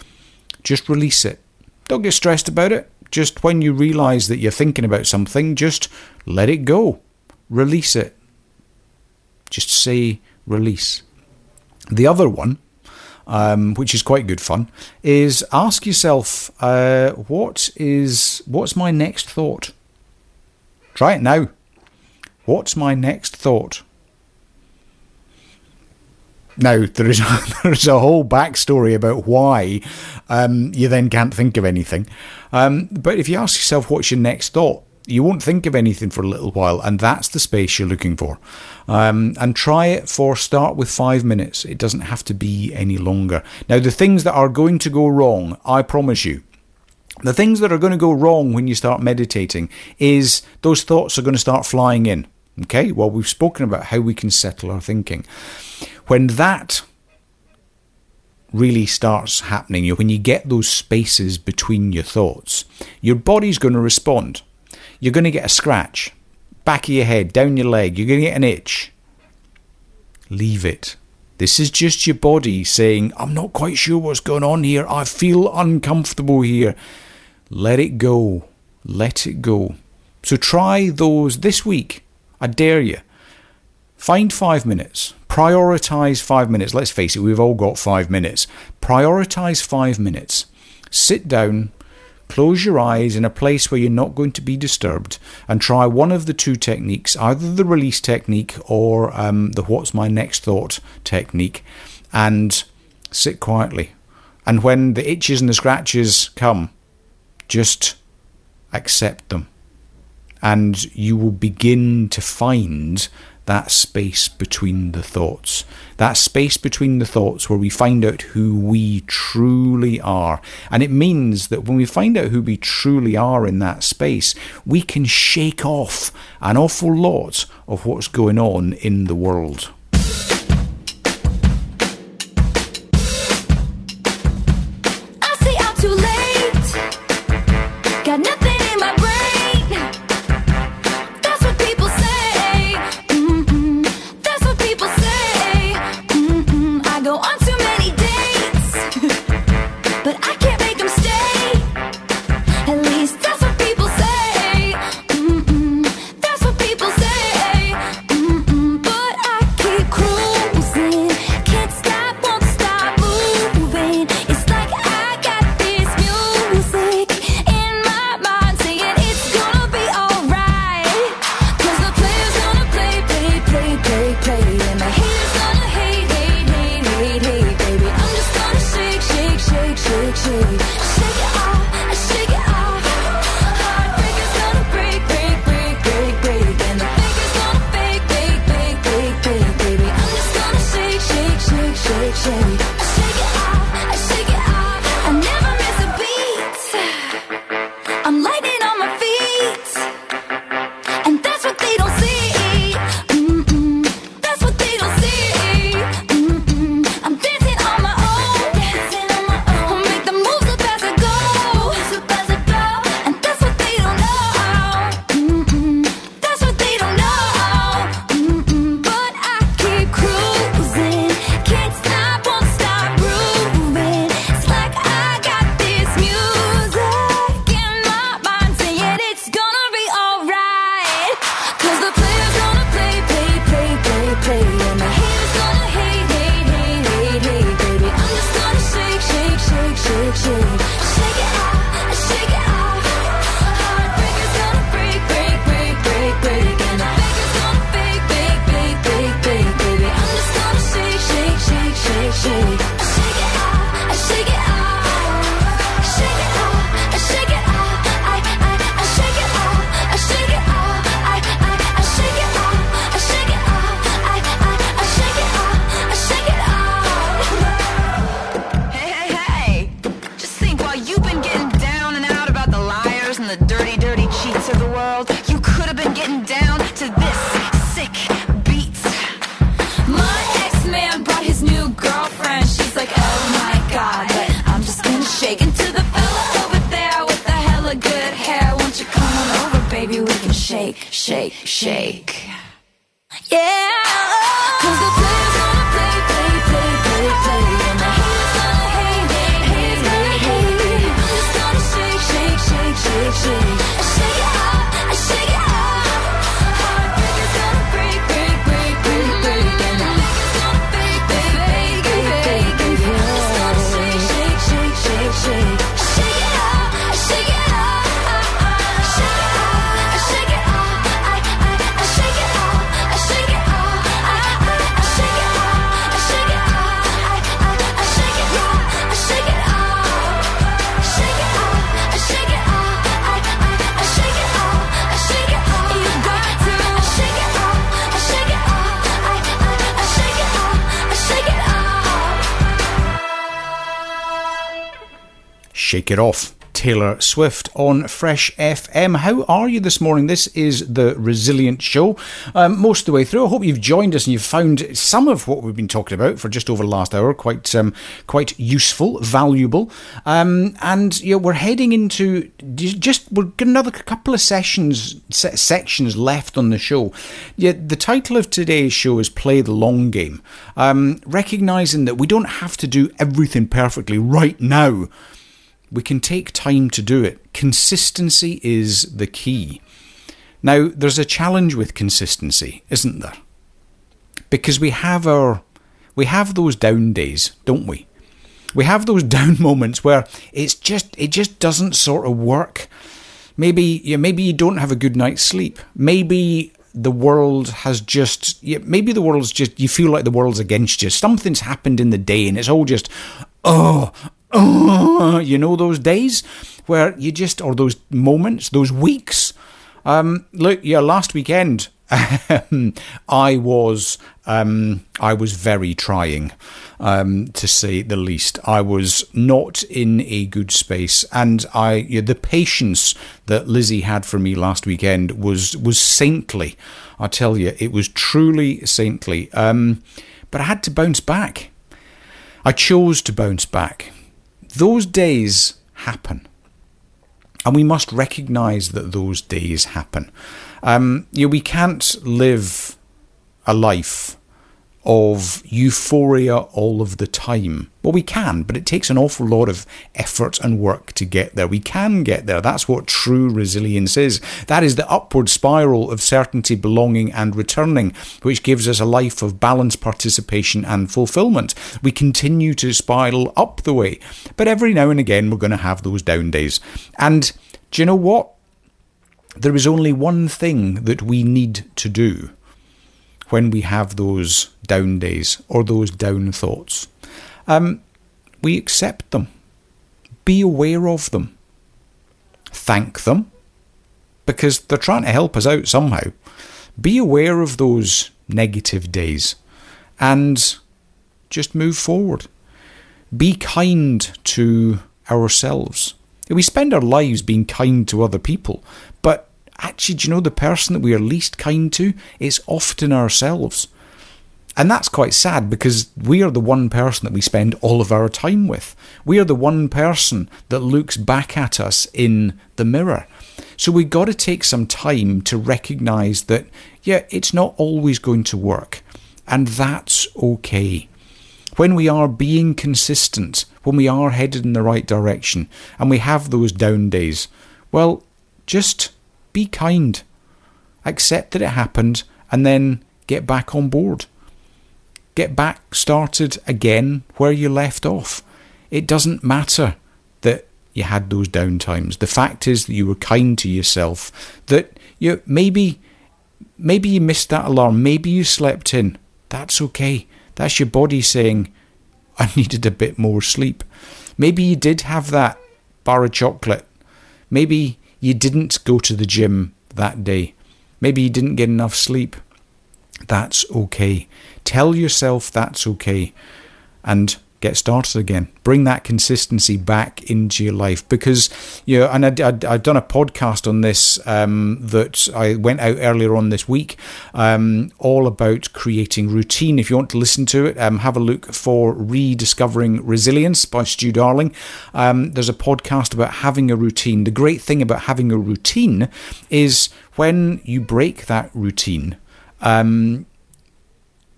just release it. Don't get stressed about it. Just when you realize that you're thinking about something, just let it go. Release it. Just say release. The other one, um, which is quite good fun, is ask yourself, uh, what is what's my next thought? Try it now. What's my next thought? Now there is <laughs> there is a whole backstory about why um, you then can't think of anything. Um, but if you ask yourself what's your next thought, you won't think of anything for a little while, and that's the space you're looking for. Um, and try it for start with five minutes. It doesn't have to be any longer. Now the things that are going to go wrong, I promise you. The things that are going to go wrong when you start meditating is those thoughts are going to start flying in. Okay, well, we've spoken about how we can settle our thinking. When that really starts happening, when you get those spaces between your thoughts, your body's going to respond. You're going to get a scratch, back of your head, down your leg, you're going to get an itch. Leave it. This is just your body saying, I'm not quite sure what's going on here. I feel uncomfortable here. Let it go. Let it go. So try those this week. I dare you. Find five minutes. Prioritize five minutes. Let's face it, we've all got five minutes. Prioritize five minutes. Sit down, close your eyes in a place where you're not going to be disturbed, and try one of the two techniques either the release technique or um, the what's my next thought technique, and sit quietly. And when the itches and the scratches come, just accept them and you will begin to find that space between the thoughts. That space between the thoughts where we find out who we truly are. And it means that when we find out who we truly are in that space, we can shake off an awful lot of what's going on in the world. Shake It Off. Taylor Swift on Fresh FM. How are you this morning? This is the Resilient Show. Um, most of the way through, I hope you've joined us and you've found some of what we've been talking about for just over the last hour quite um, quite useful, valuable. Um, and you know, we're heading into just we've got another couple of sessions se- sections left on the show. Yeah, the title of today's show is "Play the Long Game," um, recognizing that we don't have to do everything perfectly right now we can take time to do it. Consistency is the key. Now, there's a challenge with consistency, isn't there? Because we have our we have those down days, don't we? We have those <laughs> down moments where it's just it just doesn't sort of work. Maybe you maybe you don't have a good night's sleep. Maybe the world has just maybe the world's just you feel like the world's against you. Something's happened in the day and it's all just oh oh, <laughs> you know those days where you just, or those moments, those weeks. Um, look, yeah, last weekend <laughs> I was, um, I was very trying, um, to say the least. I was not in a good space, and I, the patience that Lizzie had for me last weekend was was saintly. I tell you, it was truly saintly. Um, but I had to bounce back. I chose to bounce back those days happen. And we must recognize that those days happen. Um, you know, we can't live a life of euphoria all of the time. Well, we can, but it takes an awful lot of effort and work to get there. We can get there. That's what true resilience is. That is the upward spiral of certainty, belonging, and returning, which gives us a life of balance, participation, and fulfillment. We continue to spiral up the way, but every now and again we're going to have those down days. And do you know what? There is only one thing that we need to do when we have those down days or those down thoughts. Um, we accept them, be aware of them, thank them, because they're trying to help us out somehow. Be aware of those negative days and just move forward. Be kind to ourselves. We spend our lives being kind to other people, but actually, do you know the person that we are least kind to is often ourselves? And that's quite sad because we are the one person that we spend all of our time with. We are the one person that looks back at us in the mirror. So we've got to take some time to recognize that, yeah, it's not always going to work. And that's okay. When we are being consistent, when we are headed in the right direction, and we have those down days, well, just be kind. Accept that it happened and then get back on board. Get back started again where you left off. It doesn't matter that you had those down times. The fact is that you were kind to yourself. That you maybe maybe you missed that alarm, maybe you slept in. That's okay. That's your body saying, I <laughs> needed a bit more sleep. Maybe you did have that bar of chocolate. Maybe you didn't go to the gym that day. Maybe you didn't get enough sleep. That's okay. Tell yourself that's okay. And get started again. Bring that consistency back into your life because you know. And I, I've done a podcast on this um, that I went out earlier on this week, um, all about creating routine. If you want to listen to it, um, have a look for rediscovering resilience by Stu Darling. Um, there's a podcast about having a routine. The great thing about having a routine is when you break that routine. Um,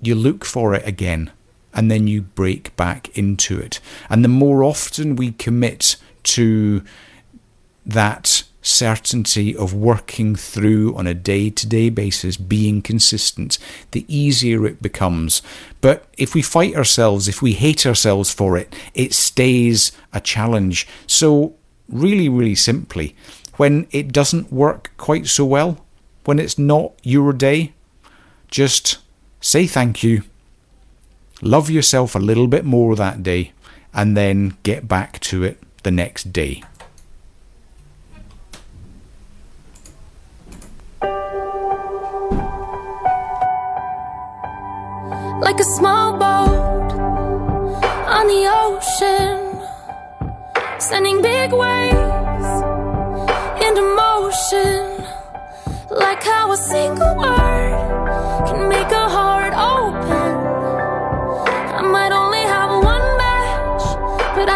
you look for it again and then you break back into it. And the more often we commit to that certainty of working through on a day to day basis, being consistent, the easier it becomes. But if we fight ourselves, if we hate ourselves for it, it stays a challenge. So, really, really simply, when it doesn't work quite so well, when it's not your day, just say thank you love yourself a little bit more that day, and then get back to it the next day. like a small boat on the ocean, sending big waves into motion. Like how a single word can make a heart open.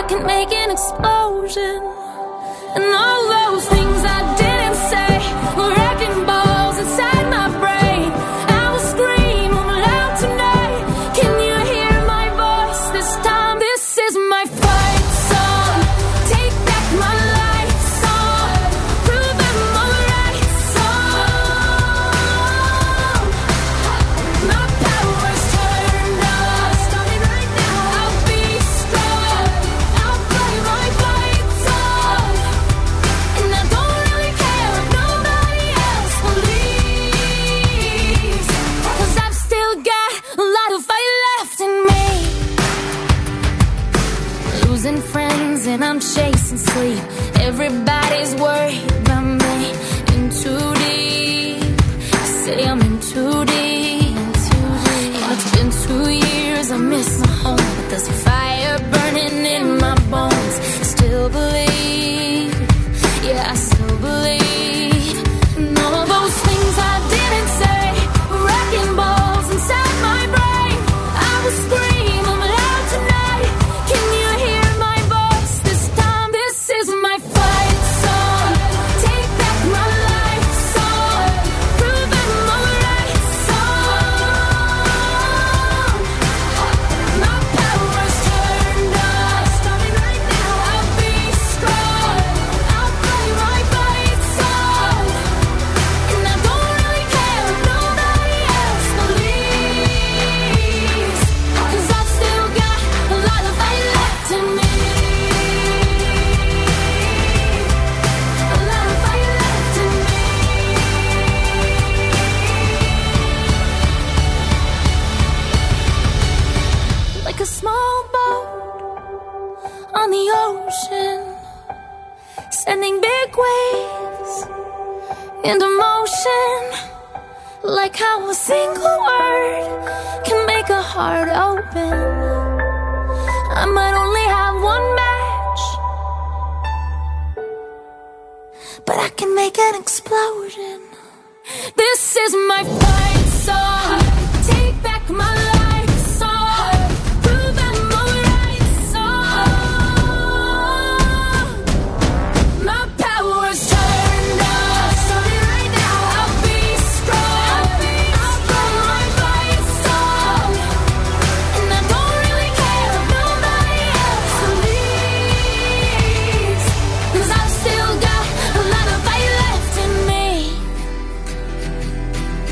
Can make an explosion. And all those things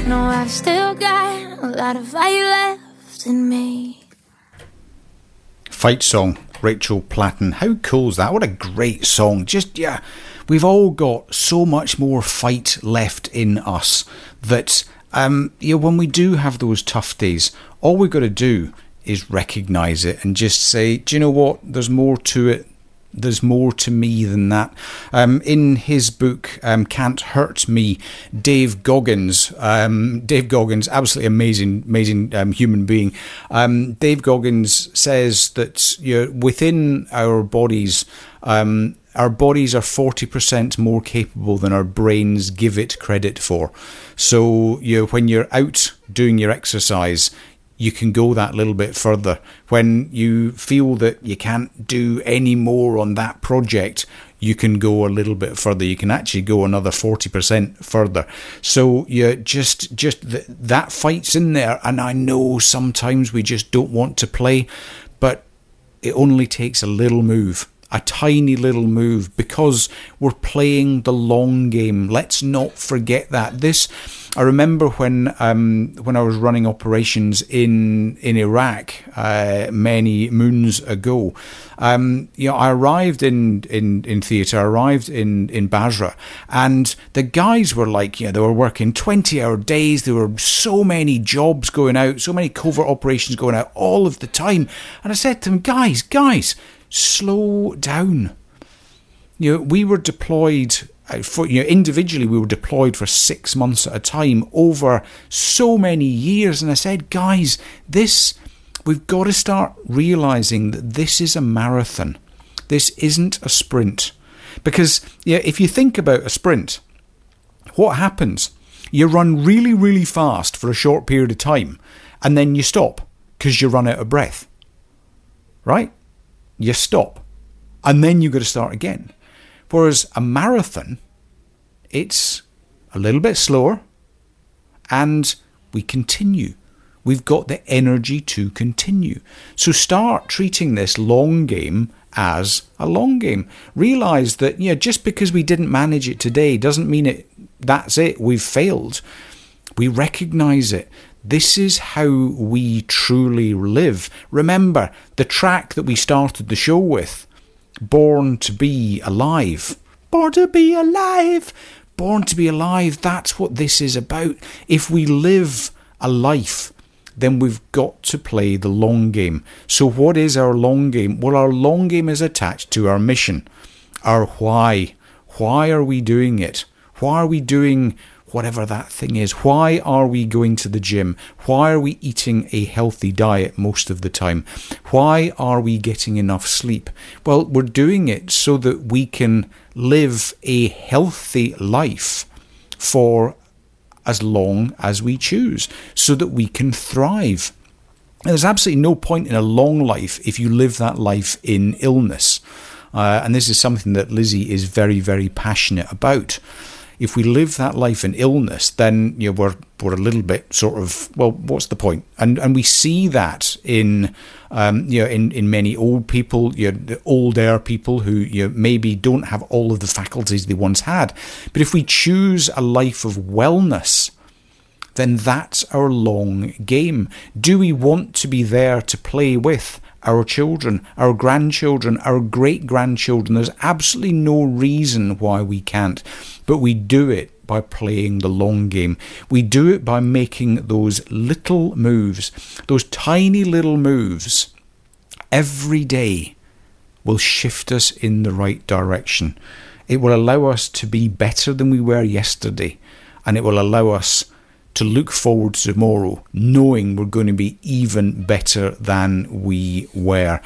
No, I've still got a lot of fight left in me. Fight song, Rachel Platten. How cool is that? What a great song. Just, yeah, we've all got so much more fight left in us that, um, you know, when we do have those tough days, all we've got to do is recognize it and just say, do you know what? There's more to it. There's more to me than that. Um, in his book, um, Can't Hurt Me, Dave Goggins, um, Dave Goggins, absolutely amazing, amazing um, human being. Um, Dave Goggins says that you know, within our bodies, um, our bodies are 40% more capable than our brains give it credit for. So, you know, when you're out doing your exercise, you can go that little bit further. When you feel that you can't do any more on that project, you can go a little bit further. You can actually go another 40% further. So you just, just th- that fight's in there. And I know sometimes we just don't want to play, but it only takes a little move a tiny little move because we're playing the long game. Let's not forget that. This, I remember when um, when I was running operations in in Iraq uh, many moons ago. Um, you know, I arrived in in in theatre. I arrived in in Basra, and the guys were like, you know, they were working twenty hour days. There were so many jobs going out, so many covert operations going out all of the time. And I said to them, guys, guys slow down. You know, we were deployed for you know individually we were deployed for six months at a time over so many years, and I said, guys, this we've got to start realizing that this is a marathon. This isn't a sprint, because yeah, if you think about a sprint, what happens? You run really, really fast for a short period of time, and then you stop because you run out of breath. Right? you stop and then you've got to start again. Whereas a marathon, it's a little bit slower and we continue. We've got the energy to continue. So start treating this long game as a long game. Realize that yeah, just because we didn't manage it today doesn't mean it that's it, we've failed. We recognize it. This is how we truly live. Remember the track that we started the show with Born to be alive. Born to be alive. Born to be alive. That's what this is about. If we live a life, then we've got to play the long game. So, what is our long game? Well, our long game is attached to our mission, our why. Why are we doing it? Why are we doing whatever that thing is. Why are we going to the gym? Why are we eating a healthy diet most of the time? Why are we getting enough sleep? Well, we're doing it so that we can live a healthy life for as long as we choose, so that we can thrive. There's absolutely no point in a long life if you live that life in illness. Uh, and this is something that Lizzie is very, very passionate about if we live that life in illness, then you know, we're we're a little bit sort of well, what's the point? And and we see that in um, you know in, in many old people, you know, older people who you know, maybe don't have all of the faculties they once had. But if we choose a life of wellness, then that's our long game. Do we want to be there to play with? Our children, our grandchildren, our great grandchildren. There's absolutely no reason why we can't, but we do it by playing the long game. We do it by making those little moves, those tiny little moves every day will shift us in the right direction. It will allow us to be better than we were yesterday, and it will allow us to look forward to tomorrow, knowing we're going to be even better than we were.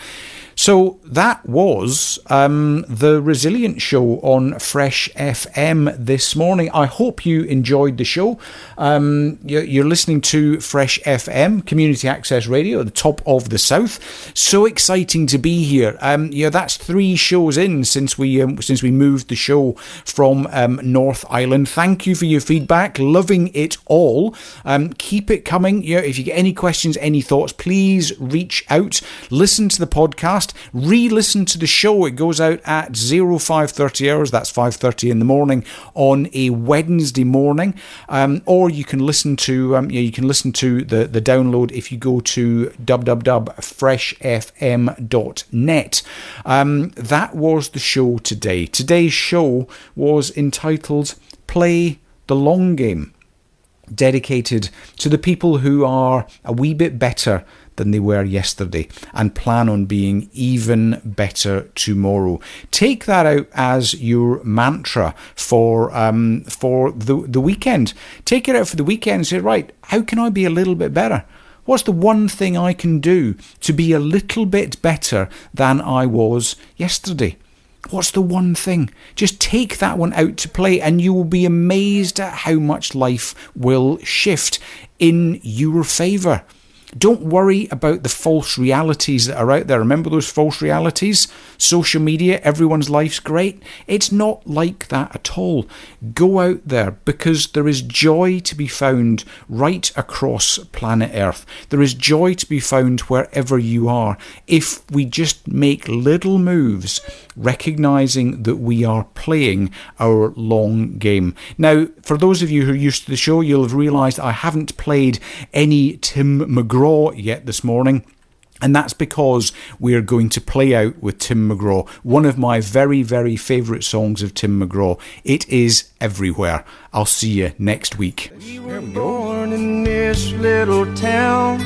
So that was um, the Resilient Show on Fresh FM this morning. I hope you enjoyed the show. Um, you're, listening to Fresh FM, Community Access Radio, the top of the South. So exciting to be here. Um, yeah, that's three shows in since we um, since we moved the show from um, North Island. Thank you for your feedback. Loving it all. Um, keep it coming. Yeah, if you get any questions, any thoughts, please reach out. Listen to the podcast podcast. Re-listen to the show. It goes out at 0530 hours. That's 5.30 in the morning on a Wednesday morning. Um, or you can listen to um, yeah, you can listen to the, the download if you go to www.freshfm.net. Um, that was the show today. Today's show was entitled Play the Long Game dedicated to the people who are a wee bit better than they were yesterday and plan on being even better tomorrow. Take that out as your mantra for um, for the the weekend. Take it out for the weekend say, right, how can I be a little bit better? What's the one thing I can do to be a little bit better than I was yesterday? What's the one thing? Just take that one out to play, and you will be amazed at how much life will shift in your favour. Don't worry about the false realities that are out there. Remember those false realities? Social media, everyone's life's great. It's not like that at all. Go out there because there is joy to be found right across planet Earth. There is joy to be found wherever you are if we just make little moves recognizing that we are playing our long game. Now, for those of you who are used to the show, you'll have realized I haven't played any Tim McGraw yet this morning. And that's because we're going to play out with Tim McGraw, one of my very, very favourite songs of Tim McGraw. It is Everywhere. I'll see you next week. We were born in this little town.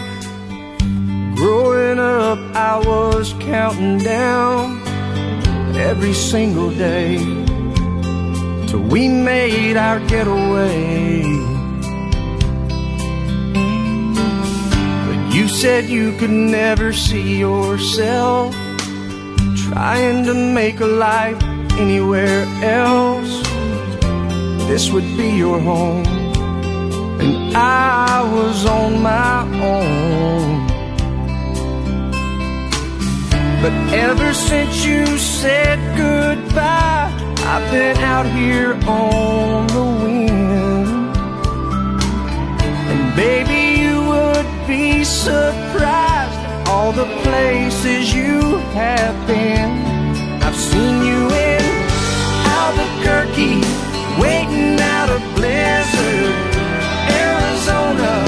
Growing up, I was counting down every single day till we made our getaway. But you said you could never see yourself trying to make a life anywhere else. This would be your home, and I was on my own. But ever since you said goodbye, I've been out here on the wind. And baby, you would be surprised at all the places you have been. I've seen you in Albuquerque, waiting out a blizzard. Arizona,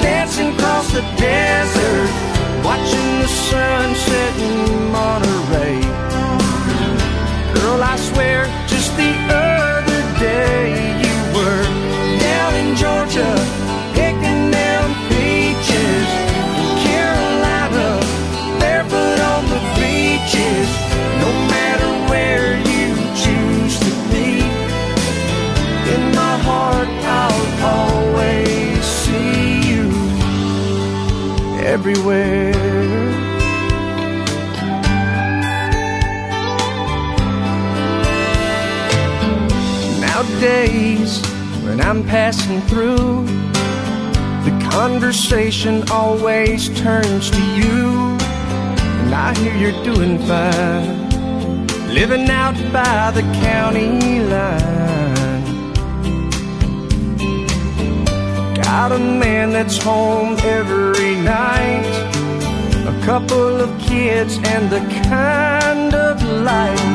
dancing across the desert, watching the sunset in Monterey. Girl, I swear, just the other day you were down in Georgia, everywhere. Nowadays, when I'm passing through, the conversation always turns to you. And I hear you're doing fine, living out by the county line. Got a man that's home every night, a couple of kids, and the kind of life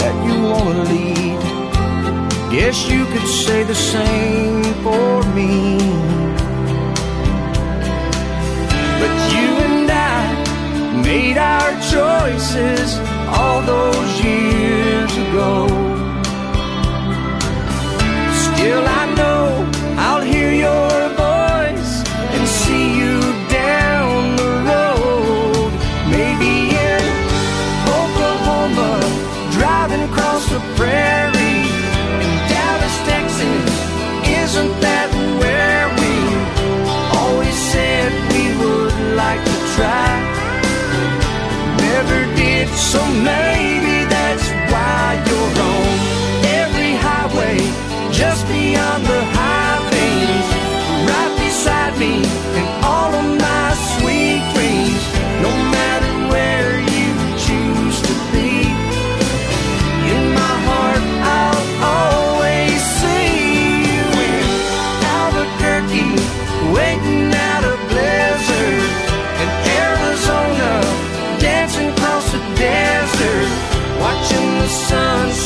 that you want to lead. Guess you could say the same for me. But you and I made our choices all those years ago. Still, I know your voice and see you down the road. Maybe in Oklahoma, driving across the prairie. In Dallas, Texas, isn't that where we always said we would like to try? Never did, so maybe sunshine.